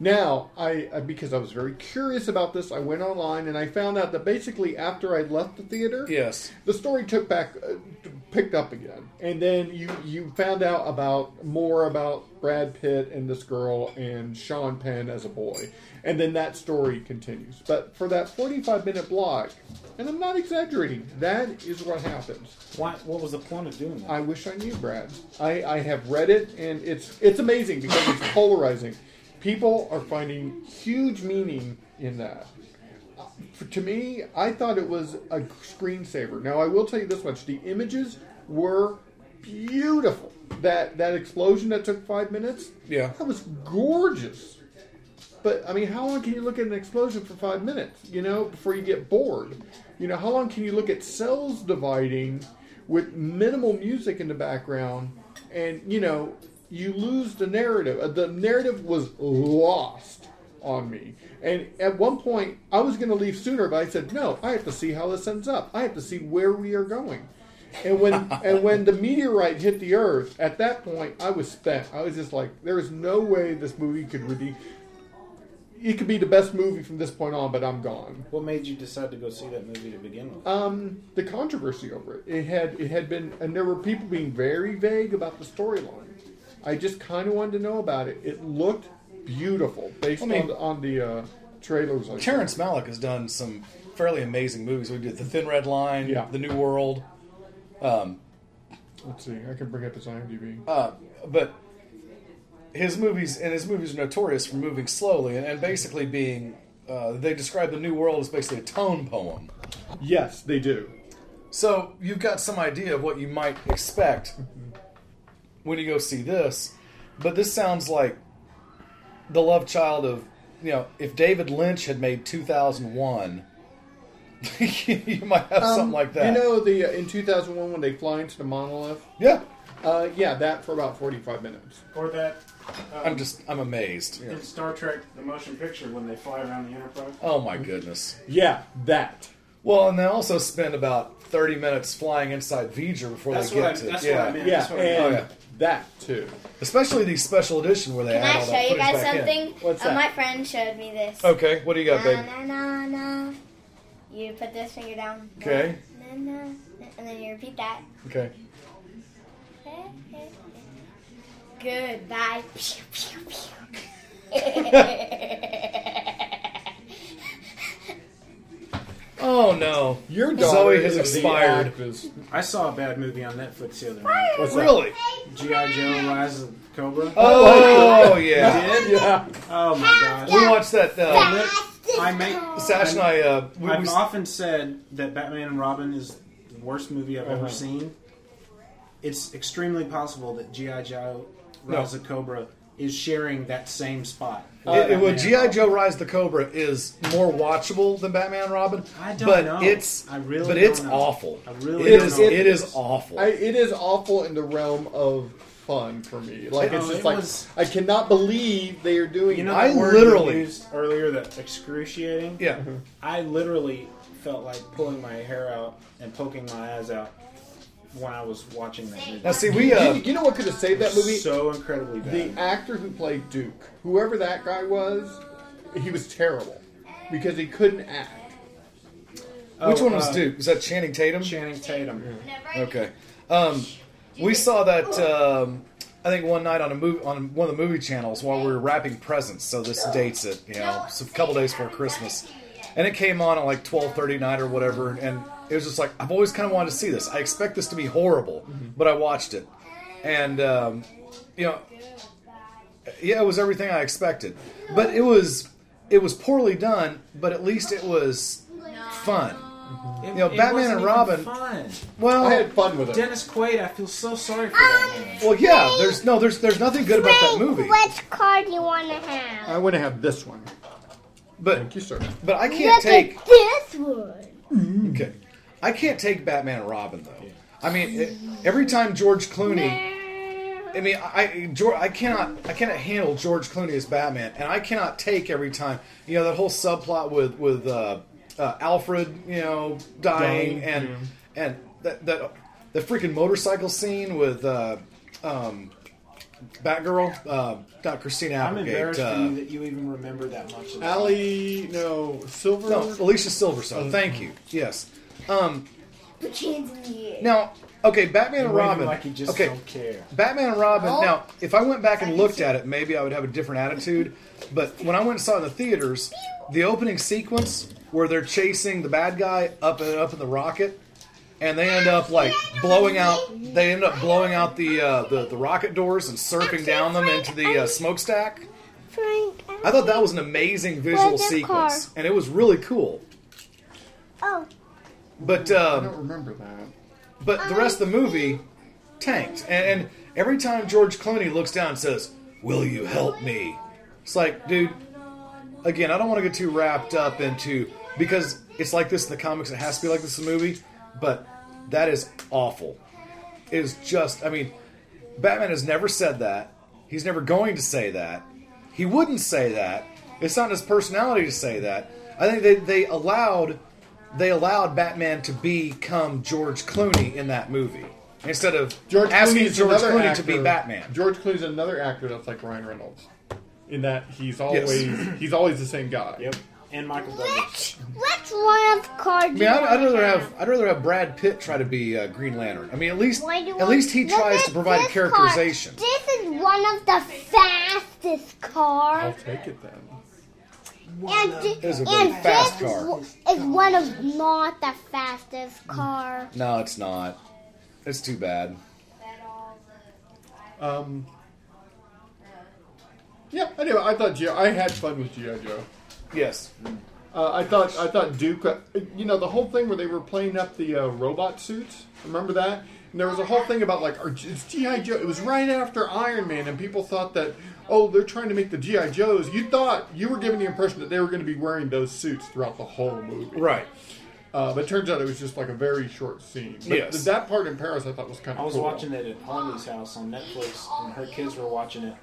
Now, I uh, because I was very curious about this, I went online and I found out that basically after I left the theater, Yes. the story took back, uh, picked up again, and then you you found out about more about Brad Pitt and this girl and Sean Penn as a boy, and then that story continues. But for that forty five minute block, and I'm not exaggerating, that is what happens. Why, what was the point of doing that? I wish I knew, Brad. I, I have read it, and it's it's amazing because it's polarizing. People are finding huge meaning in that. For, to me, I thought it was a screensaver. Now, I will tell you this much: the images were beautiful. That that explosion that took five minutes, Yeah. that was gorgeous. But I mean, how long can you look at an explosion for five minutes? You know, before you get bored. You know, how long can you look at cells dividing with minimal music in the background, and you know, you lose the narrative. Uh, The narrative was lost on me. And at one point, I was going to leave sooner, but I said, no, I have to see how this ends up. I have to see where we are going. And when and when the meteorite hit the Earth, at that point, I was spent. I was just like, there is no way this movie could redeem. It could be the best movie from this point on, but I'm gone. What made you decide to go see that movie to begin with? Um, the controversy over it. It had it had been, and there were people being very vague about the storyline. I just kind of wanted to know about it. It looked beautiful based I mean- on the, on the uh, trailers. I. Terrence Malick has done some fairly amazing movies. We did The Thin Red Line, Yeah. The New World. Um, Let's see. I can bring up his IMDb. uh, but his movies and his movies are notorious for moving slowly and, and basically being. Uh, they describe the New World as basically a tone poem. Yes, they do. So you've got some idea of what you might expect when you go see this, but this sounds like the love child of you know if David Lynch had made 2001, you might have Um, something like that. You know, the uh, in 2001 when they fly into the monolith. yeah, Uh, yeah, that for about 45 minutes. Or that. Um, I'm just I'm amazed. in Star Trek: The Motion Picture when they fly around the Enterprise. Oh my goodness. Yeah, that. Well, and they also spend about 30 minutes flying inside V'ger before That's they get I- to that's what yeah. I meant. Yeah, That's what I and meant. Oh, that too. Especially the special edition where they Can add I all show that you footage guys back in. something? What's Uh, that? my friend showed me this. Okay, what do you got, babe? na, na, na. You put this finger down. Okay. Na, na, na, and then you repeat that. Okay. Goodbye. Pew, pew, pew. Oh no. Your Zoe has is the expired. actress. I saw a bad movie on Netflix the other night. What's that? Really? G.I. Joe: Rise of Cobra. Oh You yeah. did? Yeah. Oh my gosh! We watched that. Uh, I make. Sash and I. Uh, we, I've we, often said that Batman and Robin is the worst movie I've Uh-huh. ever seen. It's extremely possible that G.I. Joe: Rise of Cobra is sharing that same spot. Uh, it, it, well, Batman. GI Joe: Rise the Cobra is more watchable than Batman and Robin. I don't but know. it's I really but don't it's know. awful. I really it don't is. know. It is awful. I, it is awful in the realm of fun for me. Like it's Oh, just it like was- I cannot believe they are doing. You know, I that word you literally- used earlier that excruciating. Yeah. I literally felt like pulling my hair out and poking my eyes out when I was watching that movie. Now, see, we, uh, you, you know what could have saved that movie? So incredibly bad. The actor who played Duke, whoever that guy was, he was terrible because he couldn't act. Which Oh, one was uh, Duke? Was that Channing Tatum? Channing Tatum. Okay. Um, we saw that. Um, I think one night on a movie on one of the movie channels while we were wrapping presents. So this dates it, you know, it's a couple days before Christmas, and it came on at like twelve thirty night or whatever, and it was just like I've always kind of wanted to see this. I expect this to be horrible, but I watched it, and um, you know, yeah, it was everything I expected, but it was it was poorly done, but at least it was fun. It- You know, it Batman wasn't and Robin. Fun. Well, I had fun with it. Dennis Quaid, I feel so sorry for that. Well, yeah. There's no, there's, there's nothing good about that movie. Which card do you want to have? I want to have this one. But Thank you, sir. but I can't Look take. at this one. Okay, I can't take Batman and Robin though. I mean, it, every time George Clooney. I mean, I George, I cannot I cannot handle George Clooney as Batman, and I cannot take every time you know that whole subplot with with uh, uh, Alfred, you know, dying, Dying, and and that that the freaking motorcycle scene with uh, um, Batgirl, uh, not Christina I'm embarrassed uh, you that you even remember that much of that. Allie, no, Silver. No, Alicia Silverstone. Oh. Thank you. Yes. Um, Put your hands in the air. now, okay, Batman and Robin. like you just okay, don't care. Batman and Robin. Oh. Now, if I went back and looked at it, maybe I would have a different attitude. But when I went and saw it in the theaters, the opening sequence where they're chasing the bad guy up and up in the rocket, and they end up like blowing out. They end up blowing out the uh, the, the rocket doors and surfing down them into the uh, smokestack. Frank. I thought that was an amazing visual sequence, car? and it was really cool. Oh, But I um, don't remember that. But the rest of the movie tanked. And, and every time George Clooney looks down and says, Will you help me? It's like, dude, again, I don't want to get too wrapped up into because it's like this in the comics, it has to be like this in the movie, but that is awful. It is just, I mean, Batman has never said that. He's never going to say that. He wouldn't say that. It's not in his personality to say that. I think they, they allowed they allowed Batman to become George Clooney in that movie instead of George asking Clooney's George another Clooney actor, to be Batman. George Clooney's another actor that's like Ryan Reynolds, in that he's always he's always the same guy. Yep. And Michael Douglas. which one of cards I mean, I'd, I'd rather have I'd rather have Brad Pitt try to be uh, Green Lantern. I mean, at least Why do you at want- least he tries to provide a characterization. Car. This is one of the fastest cars. I'll take it then. And, It is a and fast this car. is one of not the fastest car. No, it's not. It's too bad. Um. Yeah, anyway, I thought G- I I had fun with GI Joe. Yes. Uh, I thought I thought Duke. Uh, you know the whole thing where they were playing up the uh, robot suits. Remember that? And there was a whole thing about like are, it's GI Joe. It was right after Iron Man, and people thought that oh they're trying to make the GI Joes. You thought you were giving the impression that they were going to be wearing those suits throughout the whole movie. Right. Uh, but it turns out it was just like a very short scene. But Yes. that part in Paris I thought was kind of I was cool. watching it at Holly's house on Netflix, and her kids were watching it.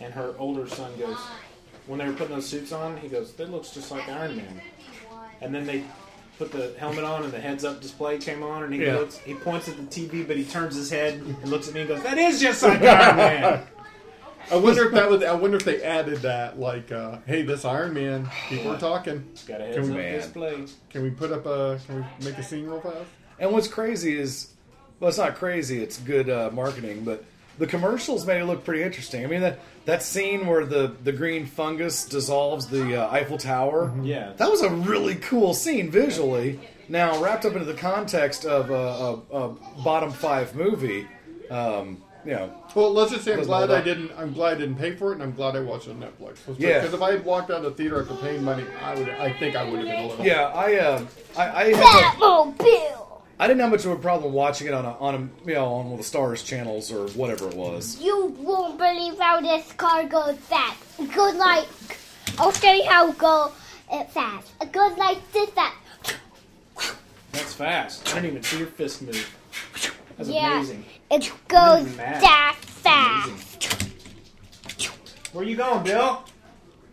And her older son goes, when they were putting those suits on, he goes, "That looks just like Iron Man." And then they put the helmet on, and the heads-up display came on, and he Yeah. looks, he points at the TV, but he turns his head and looks at me and goes, "That is just like Iron Man." I wonder if that was. I wonder if they added that, like, uh, "Hey, this Iron Man, people are talking. Got a Can heads-up we, display. can we put up a? Can we make a scene real fast?" And what's crazy is, well, it's not crazy. It's good uh, marketing, but the commercials made it look pretty interesting. I mean that that scene where the the green fungus dissolves the uh, Eiffel Tower. Yeah. that was a really cool scene visually. Now wrapped up into the context of a, a, a bottom five movie, um, you know. Well, let's just say I'm glad I didn't. I'm glad I didn't pay for it, and I'm glad I watched it on Netflix. Yeah. Because if I had walked out of the theater after paying money, I would. I think I would have been a little. Yeah, I uh, I, I had Batmobile. I didn't have much of a problem watching it on a, on a, you know on one of the Starz channels or whatever it was. You won't believe how this car goes fast. It goes like, I'll show you how it go it fast. It goes like this fast. That's fast. I didn't even see your fist move. That's yeah, amazing. It goes that fast. Where you going, Bill?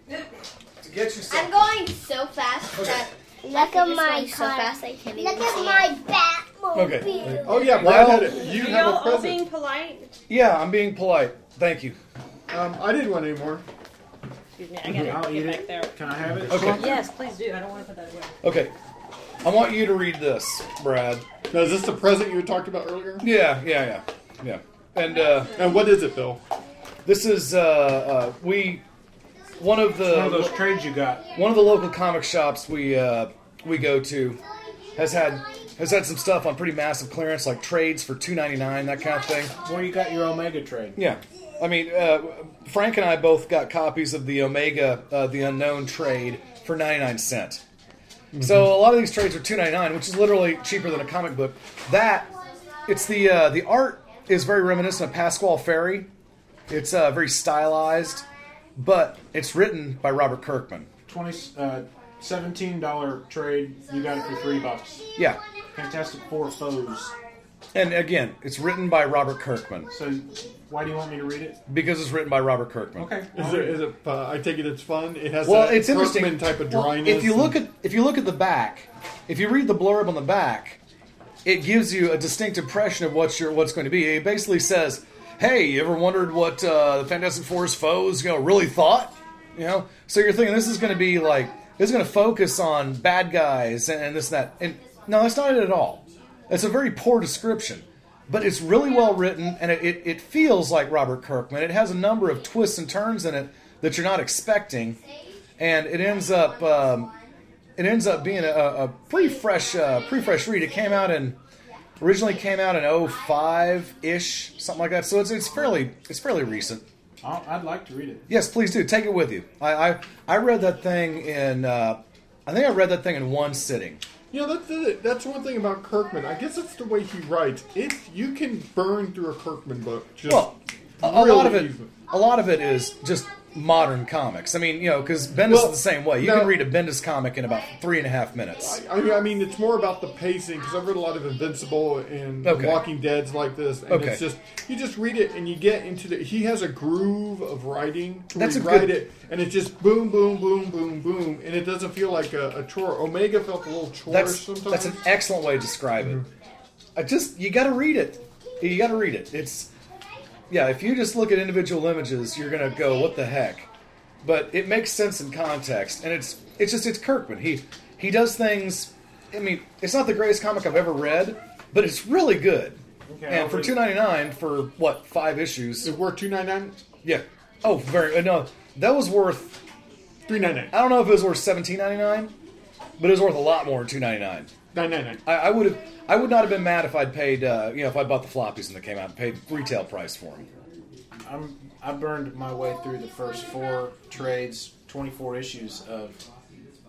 To get you I'm going so fast that Look I at my so car. fast I can't Look at my it. Batmobile. Okay. Oh yeah, Brad Well- had it. You have a present. being polite? Yeah, I'm being polite. Thank you. Um, I didn't want any more. Excuse me, I gotta I'll get eat back it. there. Can I have it? Okay. Yes, please do. I don't want to put that away. Okay. I want you to read this, Brad. Now, is this the present you talked about earlier? Yeah, yeah, yeah, yeah. And uh, And what is it, Bill? this is uh, uh, we one of the One of those trades you got. one of the local comic shops we uh, we go to has had has had some stuff on pretty massive clearance, like trades for two ninety nine, that kind of thing. Where you got your Omega trade? Yeah, I mean, uh, Frank and I both got copies of the Omega, uh, the Unknown trade for ninety nine cent. So a lot of these trades are two ninety nine, which is literally cheaper than a comic book. That it's the uh, the art is very reminiscent of Pasqual Ferry. It's uh, very stylized, but it's written by Robert Kirkman. Twenty, uh, seventeen dollar trade. You got it for three bucks. Yeah, Fantastic Four foes. and again, it's written by Robert Kirkman So, why do you want me to read it? because it's written by Robert Kirkman. Okay. Is it? Is it? Uh, I take it it's fun. It has Well, that it's interesting. Kirkman type of Well, dryness. if you look at if you look at the back, if you read the blurb on the back, it gives you a distinct impression of what your what's going to be. It basically says, "Hey, you ever wondered what uh, the Fantastic Four's foes you know really thought?" You know, so you're thinking this is going to be like this is going to focus on bad guys and, and this and that. And no, that's not it at all. It's a very poor description. But it's really well written, and it, it, it feels like Robert Kirkman. It has a number of twists and turns in it that you're not expecting, and it ends up um, it ends up being a, a pretty fresh uh, pretty fresh read. It came out in originally came out in 05 ish something like that. So it's it's fairly it's fairly recent. I'd like to read it. Yes, please do take it with you. I I, I read that thing in uh, I think I read that thing in one sitting. You know, that's the, that's one thing about Kirkman. I guess it's the way he writes. If you can burn through a Kirkman book. Just Well, a, a really lot of it easily. a lot of it is just modern comics. I mean, you know, because Bendis Well, is the same way. You now- can read a Bendis comic in about three and a half minutes. I, I mean, it's more about the pacing because I've read a lot of Invincible and Okay. Walking Dead's like this, and Okay. it's just you just read it and you get into the. He has a groove of writing to That's a good- write it, and it's just boom, boom, boom, boom, boom, and it doesn't feel like a, a chore. Omega felt a little chore That's sometimes. that's an excellent way to describe it. Mm-hmm. I just you got to read it. You got to read it. It's yeah. If you just look at individual images, you're gonna go, "What the heck?" But it makes sense in context, and it's it's just it's Kirkman. He he does things. I mean, it's not the greatest comic I've ever read, but it's really good. Okay, and I'll for read two ninety nine for what five issues? It worth two ninety nine. Yeah. Oh, very uh, no. That was worth Three ninety nine. I don't know if it was worth seventeen ninety nine, but it was worth a lot more than two ninety nine. Nine nine nine. I, I would have. I would not have been mad if I'd paid. Uh, you know, if I bought the floppies and they came out and paid retail price for them. I'm I burned my way through the first four trades, 24 issues of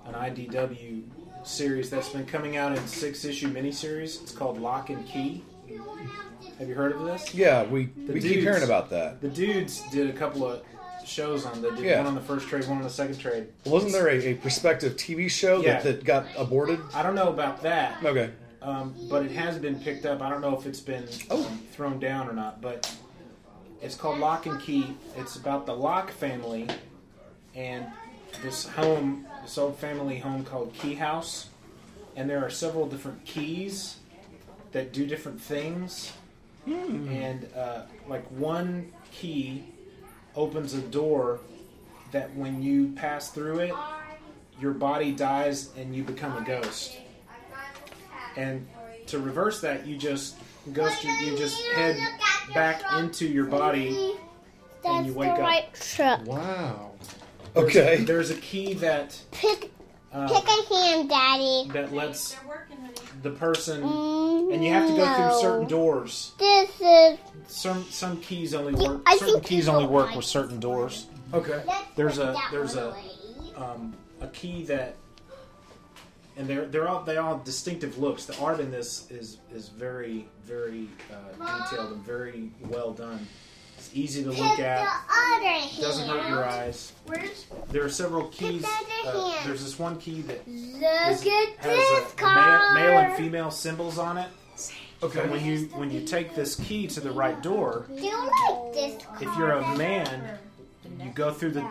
an IDW series that's been coming out in six issue miniseries. It's called Locke and Key. Have you heard of this? Yeah, we The we keep dudes- hearing about that. The dudes did a couple of shows on. They did Yeah. one on the first trade, one on the second trade. Wasn't there a, a prospective TV show Yeah. that, that got aborted? I don't know about that. Okay. Um, but it has been picked up. I don't know if it's been Oh. um, thrown down or not, but it's called Locke and Key. It's about the Locke family and this home, this old family home called Key House. And there are several different keys that do different things. And uh, like one key opens a door that when you pass through it, your body dies and you become a ghost. And to reverse that, you just ghost you, you just head back into your body and you wake up. Wow. Okay. There's a key that Pick, uh, pick a hand, Daddy. that lets the person, and you have to go no. through certain doors. This is. Some some keys only work. I certain think keys only work with certain doors. Okay. let's There's a there's a um, a key that and they're they're all they all have distinctive looks. The art in this is is very very uh, detailed and very well done. It's easy to look Take at. the other Doesn't hurt your eyes. Where's There are several keys. the other Uh, hand. there's this one key that Look is- at has this a, card. male, male and female symbols on it. Okay. And when you when you take this key to the right door, Do you like this card? if you're a man, you go through the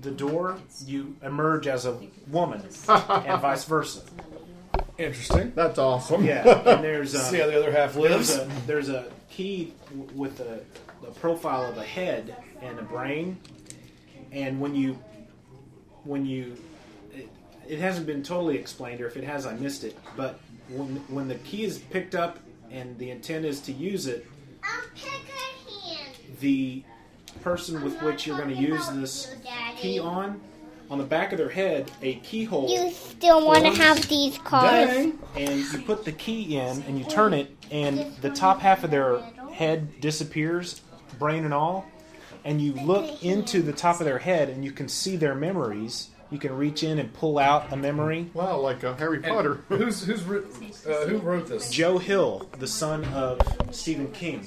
the door, you emerge as a woman, and vice versa. Interesting. That's awesome. Yeah, and there's a, See how the other half lives? There's a, there's a key w- with a, a profile of a head and a brain, and when you when you it, it hasn't been totally explained, or if it has, I missed it. But when when the key is picked up and the intent is to use it, I'll pick a hand. the person with which you're going to use this key on, on the back of their head, a keyhole. You still want to have these cards? And you put the key in and you turn it, and the top half of their head disappears, brain and all. And you look into the top of their head and you can see their memories. You can reach in and pull out a memory. Wow, like a Harry Potter. who's who's uh, who wrote this? Joe Hill, the son of Stephen King.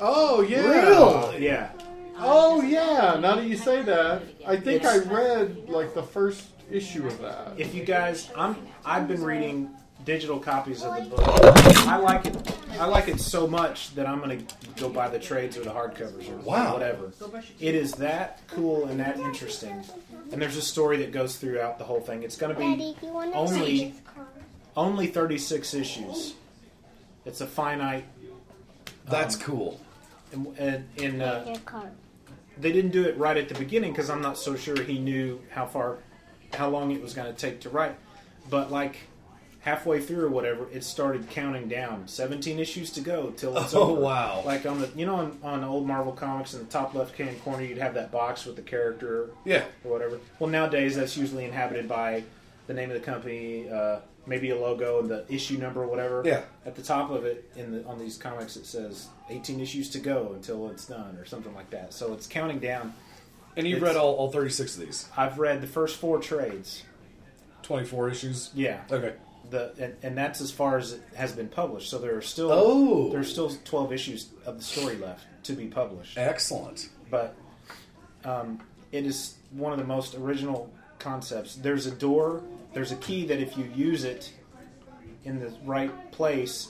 Oh yeah. Really? Yeah. Oh yeah. Now that you say that, I think It's- I read like the first issue of that. If you guys, I'm I've been reading digital copies of the book. I like it. I like it so much that I'm gonna go buy the trades or the hardcovers or Wow. whatever. It is that cool and that interesting. And there's a story that goes throughout the whole thing. It's gonna be do you want to only see this card? only 36 issues. It's a finite. That's cool. And, and, and uh, they didn't do it right at the beginning because I'm not so sure he knew how far, how long it was going to take to write. But like halfway through or whatever, it started counting down. 17 issues to go till it's Oh, over. wow. Like on the, you know, on, on old Marvel comics in the top left hand corner, you'd have that box with the character, Yeah. or whatever. Well, nowadays that's usually inhabited by the name of the company, uh, maybe a logo and the issue number or whatever. Yeah. At the top of it, in the on these comics, it says 18 issues to go until it's done, or something like that. So it's counting down. And you've It's- read all, all 36 of these? I've read the first four trades. 24 issues? Yeah. Okay. The and, and that's as far as it has been published. So there are still Oh. there's still 12 issues of the story left to be published. Excellent. But um, it is one of the most original concepts. There's a door. There's a key that if you use it in the right place,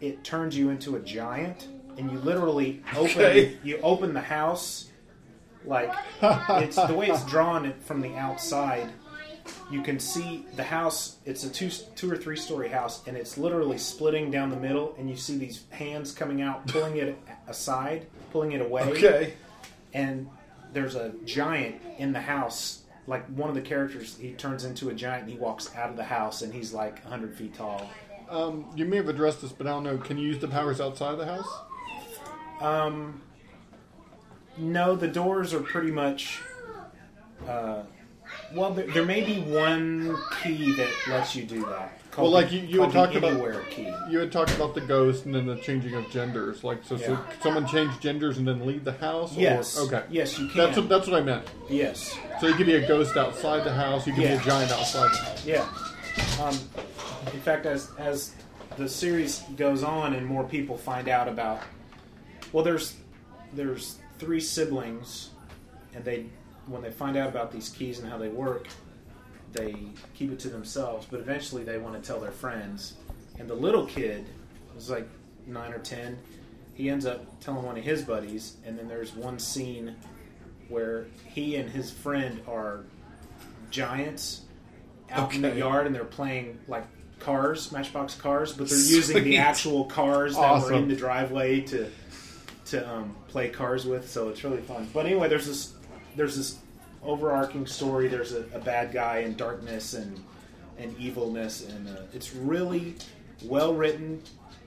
it turns you into a giant, and you literally open Okay. you open the house like it's the way it's drawn it from the outside. You can see the house. It's a two two or three story house, and it's literally splitting down the middle. And you see these hands coming out, pulling it aside, pulling it away. Okay. And there's a giant in the house. Like one of the characters, he turns into a giant. and He walks out of the house, and he's like 100 feet tall. Um, you may have addressed this, but I don't know. Can you use the powers outside the house? Um, no, the doors are pretty much. Uh, well, there, there may be one key that lets you do that. Well, like you, you had talked about key. You had talked about the ghost and then the changing of genders. Like, so, so Yeah. could someone change genders and then leave the house? or- Yes. okay. Yes, you That's can. what, that's what I meant. Yes. So you could be a ghost outside the house. You could Yeah. be a giant outside the house. Yeah. Um, in fact, as as the series goes on and more people find out about, well, there's there's three siblings, and they when they find out about these keys and how they work, they keep it to themselves. But eventually, they want to tell their friends. And the little kid was like nine or ten. He ends up telling one of his buddies, and then there's one scene where he and his friend are giants out in the yard and they're playing like cars, Matchbox cars, but they're Sweet. using the actual cars that were in the driveway to to um, play cars with. So it's really fun. But anyway, there's this there's this overarching story. There's a, a bad guy and darkness and and evilness, and uh, it's really well written,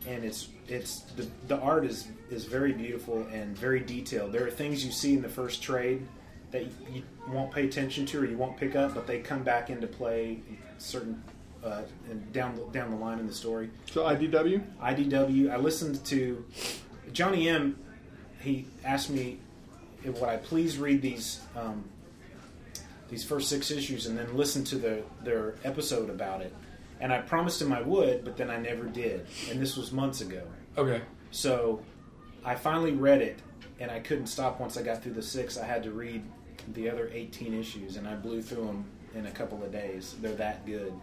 and it's it's the, the art is is very beautiful and very detailed. There are things you see in the first trade that you, you won't pay attention to or you won't pick up, but they come back into play certain uh, and down the, down the line in the story. So IDW. IDW. I listened to Johnny M. He asked me, "Would I please read these um, these first six issues, and then listen to the, their episode about it. And I promised him I would, but then I never did. And this was months ago. Okay. So I finally read it, and I couldn't stop once I got through the six. I had to read the other 18 issues, and I blew through them in a couple of days. They're that good.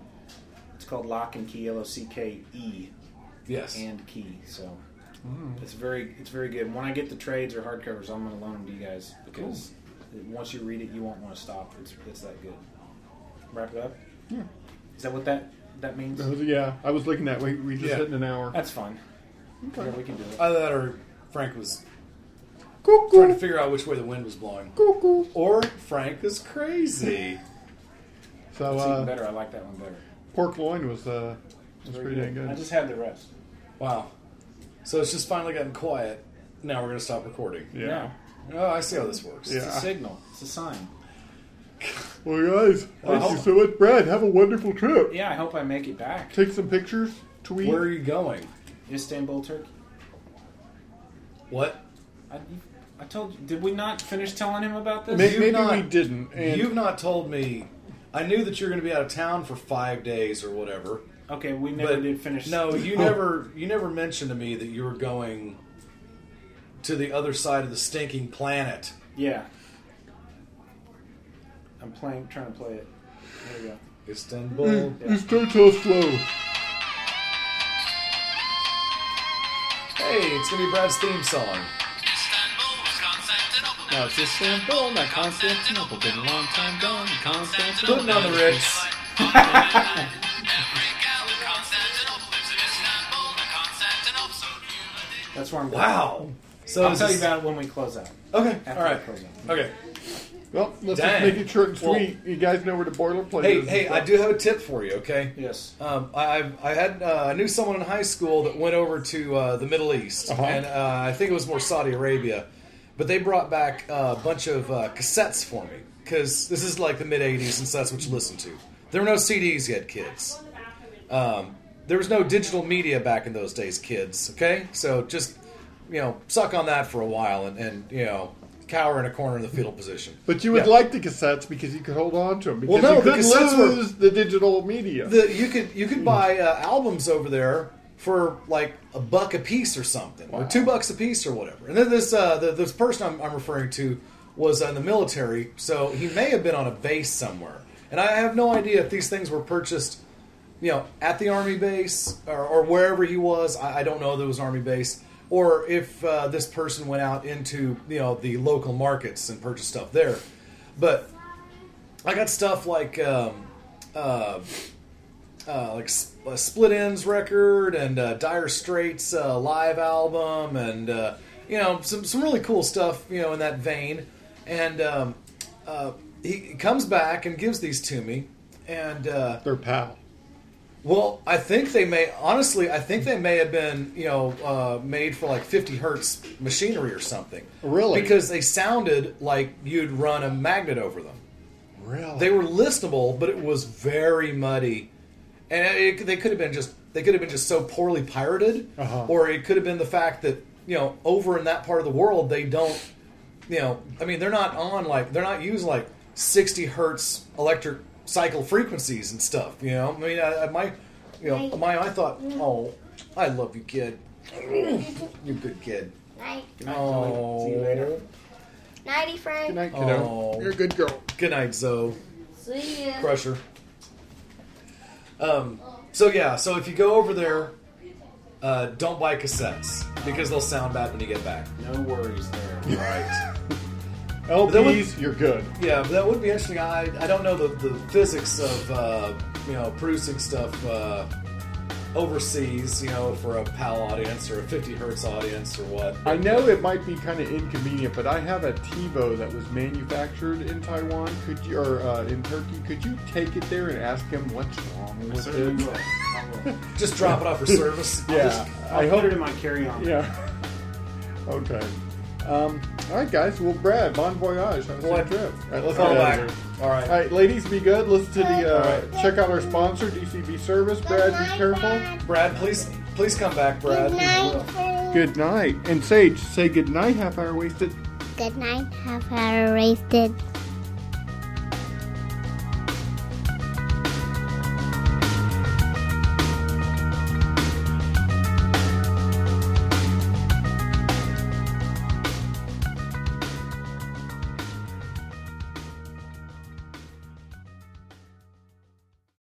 It's called Locke and Key, L O C K E. Yes. And Key. So Mm. it's very it's very good. When I get the trades or hardcovers, I'm going to loan them to you guys because once you read it, you won't want to stop. It's it's that good. Wrap it up. Yeah. Is that what that that means? That was- yeah, I was looking at. We, we just Yeah. hit an hour. That's fine. Okay. Yeah, we can do it. Either that or Frank was trying to figure out which way the wind was blowing. Or Frank is crazy. So It's uh, even better. I like that one better. pork loin was uh, was Very pretty dang good. I just had the rest. Wow. So it's just finally gotten quiet. Now we're going to stop recording. Yeah. Oh, I see how this works. It's Yeah. a signal. It's a sign. Well, guys, Well, thank you so much, Brad. Have a wonderful trip. Yeah, I hope I make it back. Take some pictures. Tweet. Where are you going? Istanbul, Turkey. What? I, I told you. Did we not finish telling him about this? Maybe, You've maybe not- we didn't. And You've not told me. I knew that you're going to be out of town for five days or whatever. Okay, we never but did finish. No, you Oh. never. You never mentioned to me that you were going to the other side of the stinking planet. Yeah. I'm playing, trying to play it. There we go. Istanbul. Mm, you start so slow. Hey, it's gonna be Brad's theme song. Now it's Istanbul, not Constantinople. Been a long time gone. Constantinople. Putting on the Ritz. That's where I'm going. Wow. So I'll is tell you this- about it when we close out. Okay. After All right. we close out. Okay. Well, let's Dang. just make it short and Well- sweet. you guys know where the boilerplate Hey, is. hey, I do have a tip for you. Okay. Yes. Um, I I've- I had uh, I knew someone in high school that went over to uh, the Middle East, Uh-huh. and uh, I think it was more Saudi Arabia, but they brought back uh, a bunch of uh, cassettes for me because this is like the mid '80s, and so that's what you listen to. There were no CDs yet, kids. Um, there was no digital media back in those days, kids. Okay, so just you know, suck on that for a while, and, and you know, cower in a corner in the fetal position. But you would Yeah. like the cassettes because you could hold on to them. Because Well, no, you cassettes were- lose the digital media. The, you could you could buy uh, albums over there for like a buck a piece or something, or two bucks a piece or whatever. And then this uh, the, this person I'm, I'm referring to was in the military, so he may have been on a base somewhere. And I have no idea if these things were purchased, you know, at the army base or, or wherever he was. I, I don't know if it was army base, or if uh, this person went out into you know the local markets and purchased stuff there. But I got stuff like. Um, uh, uh, like S- a Split Enz record and uh, Dire Straits uh, live album and uh, you know some some really cool stuff you know in that vein. And um, uh, he comes back and gives these to me, and uh, They're pal. Well, I think they may honestly. I think they may have been you know uh, made for like 50 hertz machinery or something. Really? Because they sounded like you'd run a magnet over them. Really? They were listenable, but it was very muddy, and it, they could have been just they could have been just so poorly pirated, Uh-huh. or it could have been the fact that you know over in that part of the world they don't, you know, I mean they're not on like they're not using like sixty hertz electric cycle frequencies and stuff. You know, I mean I, I, my, you know, my I thought, oh, I love you, kid, you good kid. Night. Good night, Oh. Zoe. See you later. Nighty, Frank. Good night, kiddo. Oh. You're a good girl. Good night, Zoe. See ya. Crusher. Um, so yeah, so if you go over there, uh, don't buy cassettes because they'll sound bad when you get back. No worries there. Right. LPs, That would- you're good. Yeah, but that would be interesting. I I don't know the, the physics of uh, you know producing stuff uh, overseas, you know, for a PAL audience or a 50 hertz audience or what. I know it might be kind of inconvenient, but I have a TiVo that was manufactured in Taiwan. Could you, or uh, in Turkey? Could you take it there and ask him what's wrong with it? will. I will. Just drop it off for service. Yeah, Just- I'll put it in my carry-on. Yeah. Okay. Um, all right, guys. Well, Brad, bon voyage. Have a safe trip. All right, let's fall get out back. All right. All right, ladies, be good. Listen to the. Uh, All right. Check out our sponsor, DCB Service. Brad, be careful. Brad, please please come back, Brad. Good night, Frank. Good night. And Sage, say good night. Half hour wasted. Good night. Half hour wasted.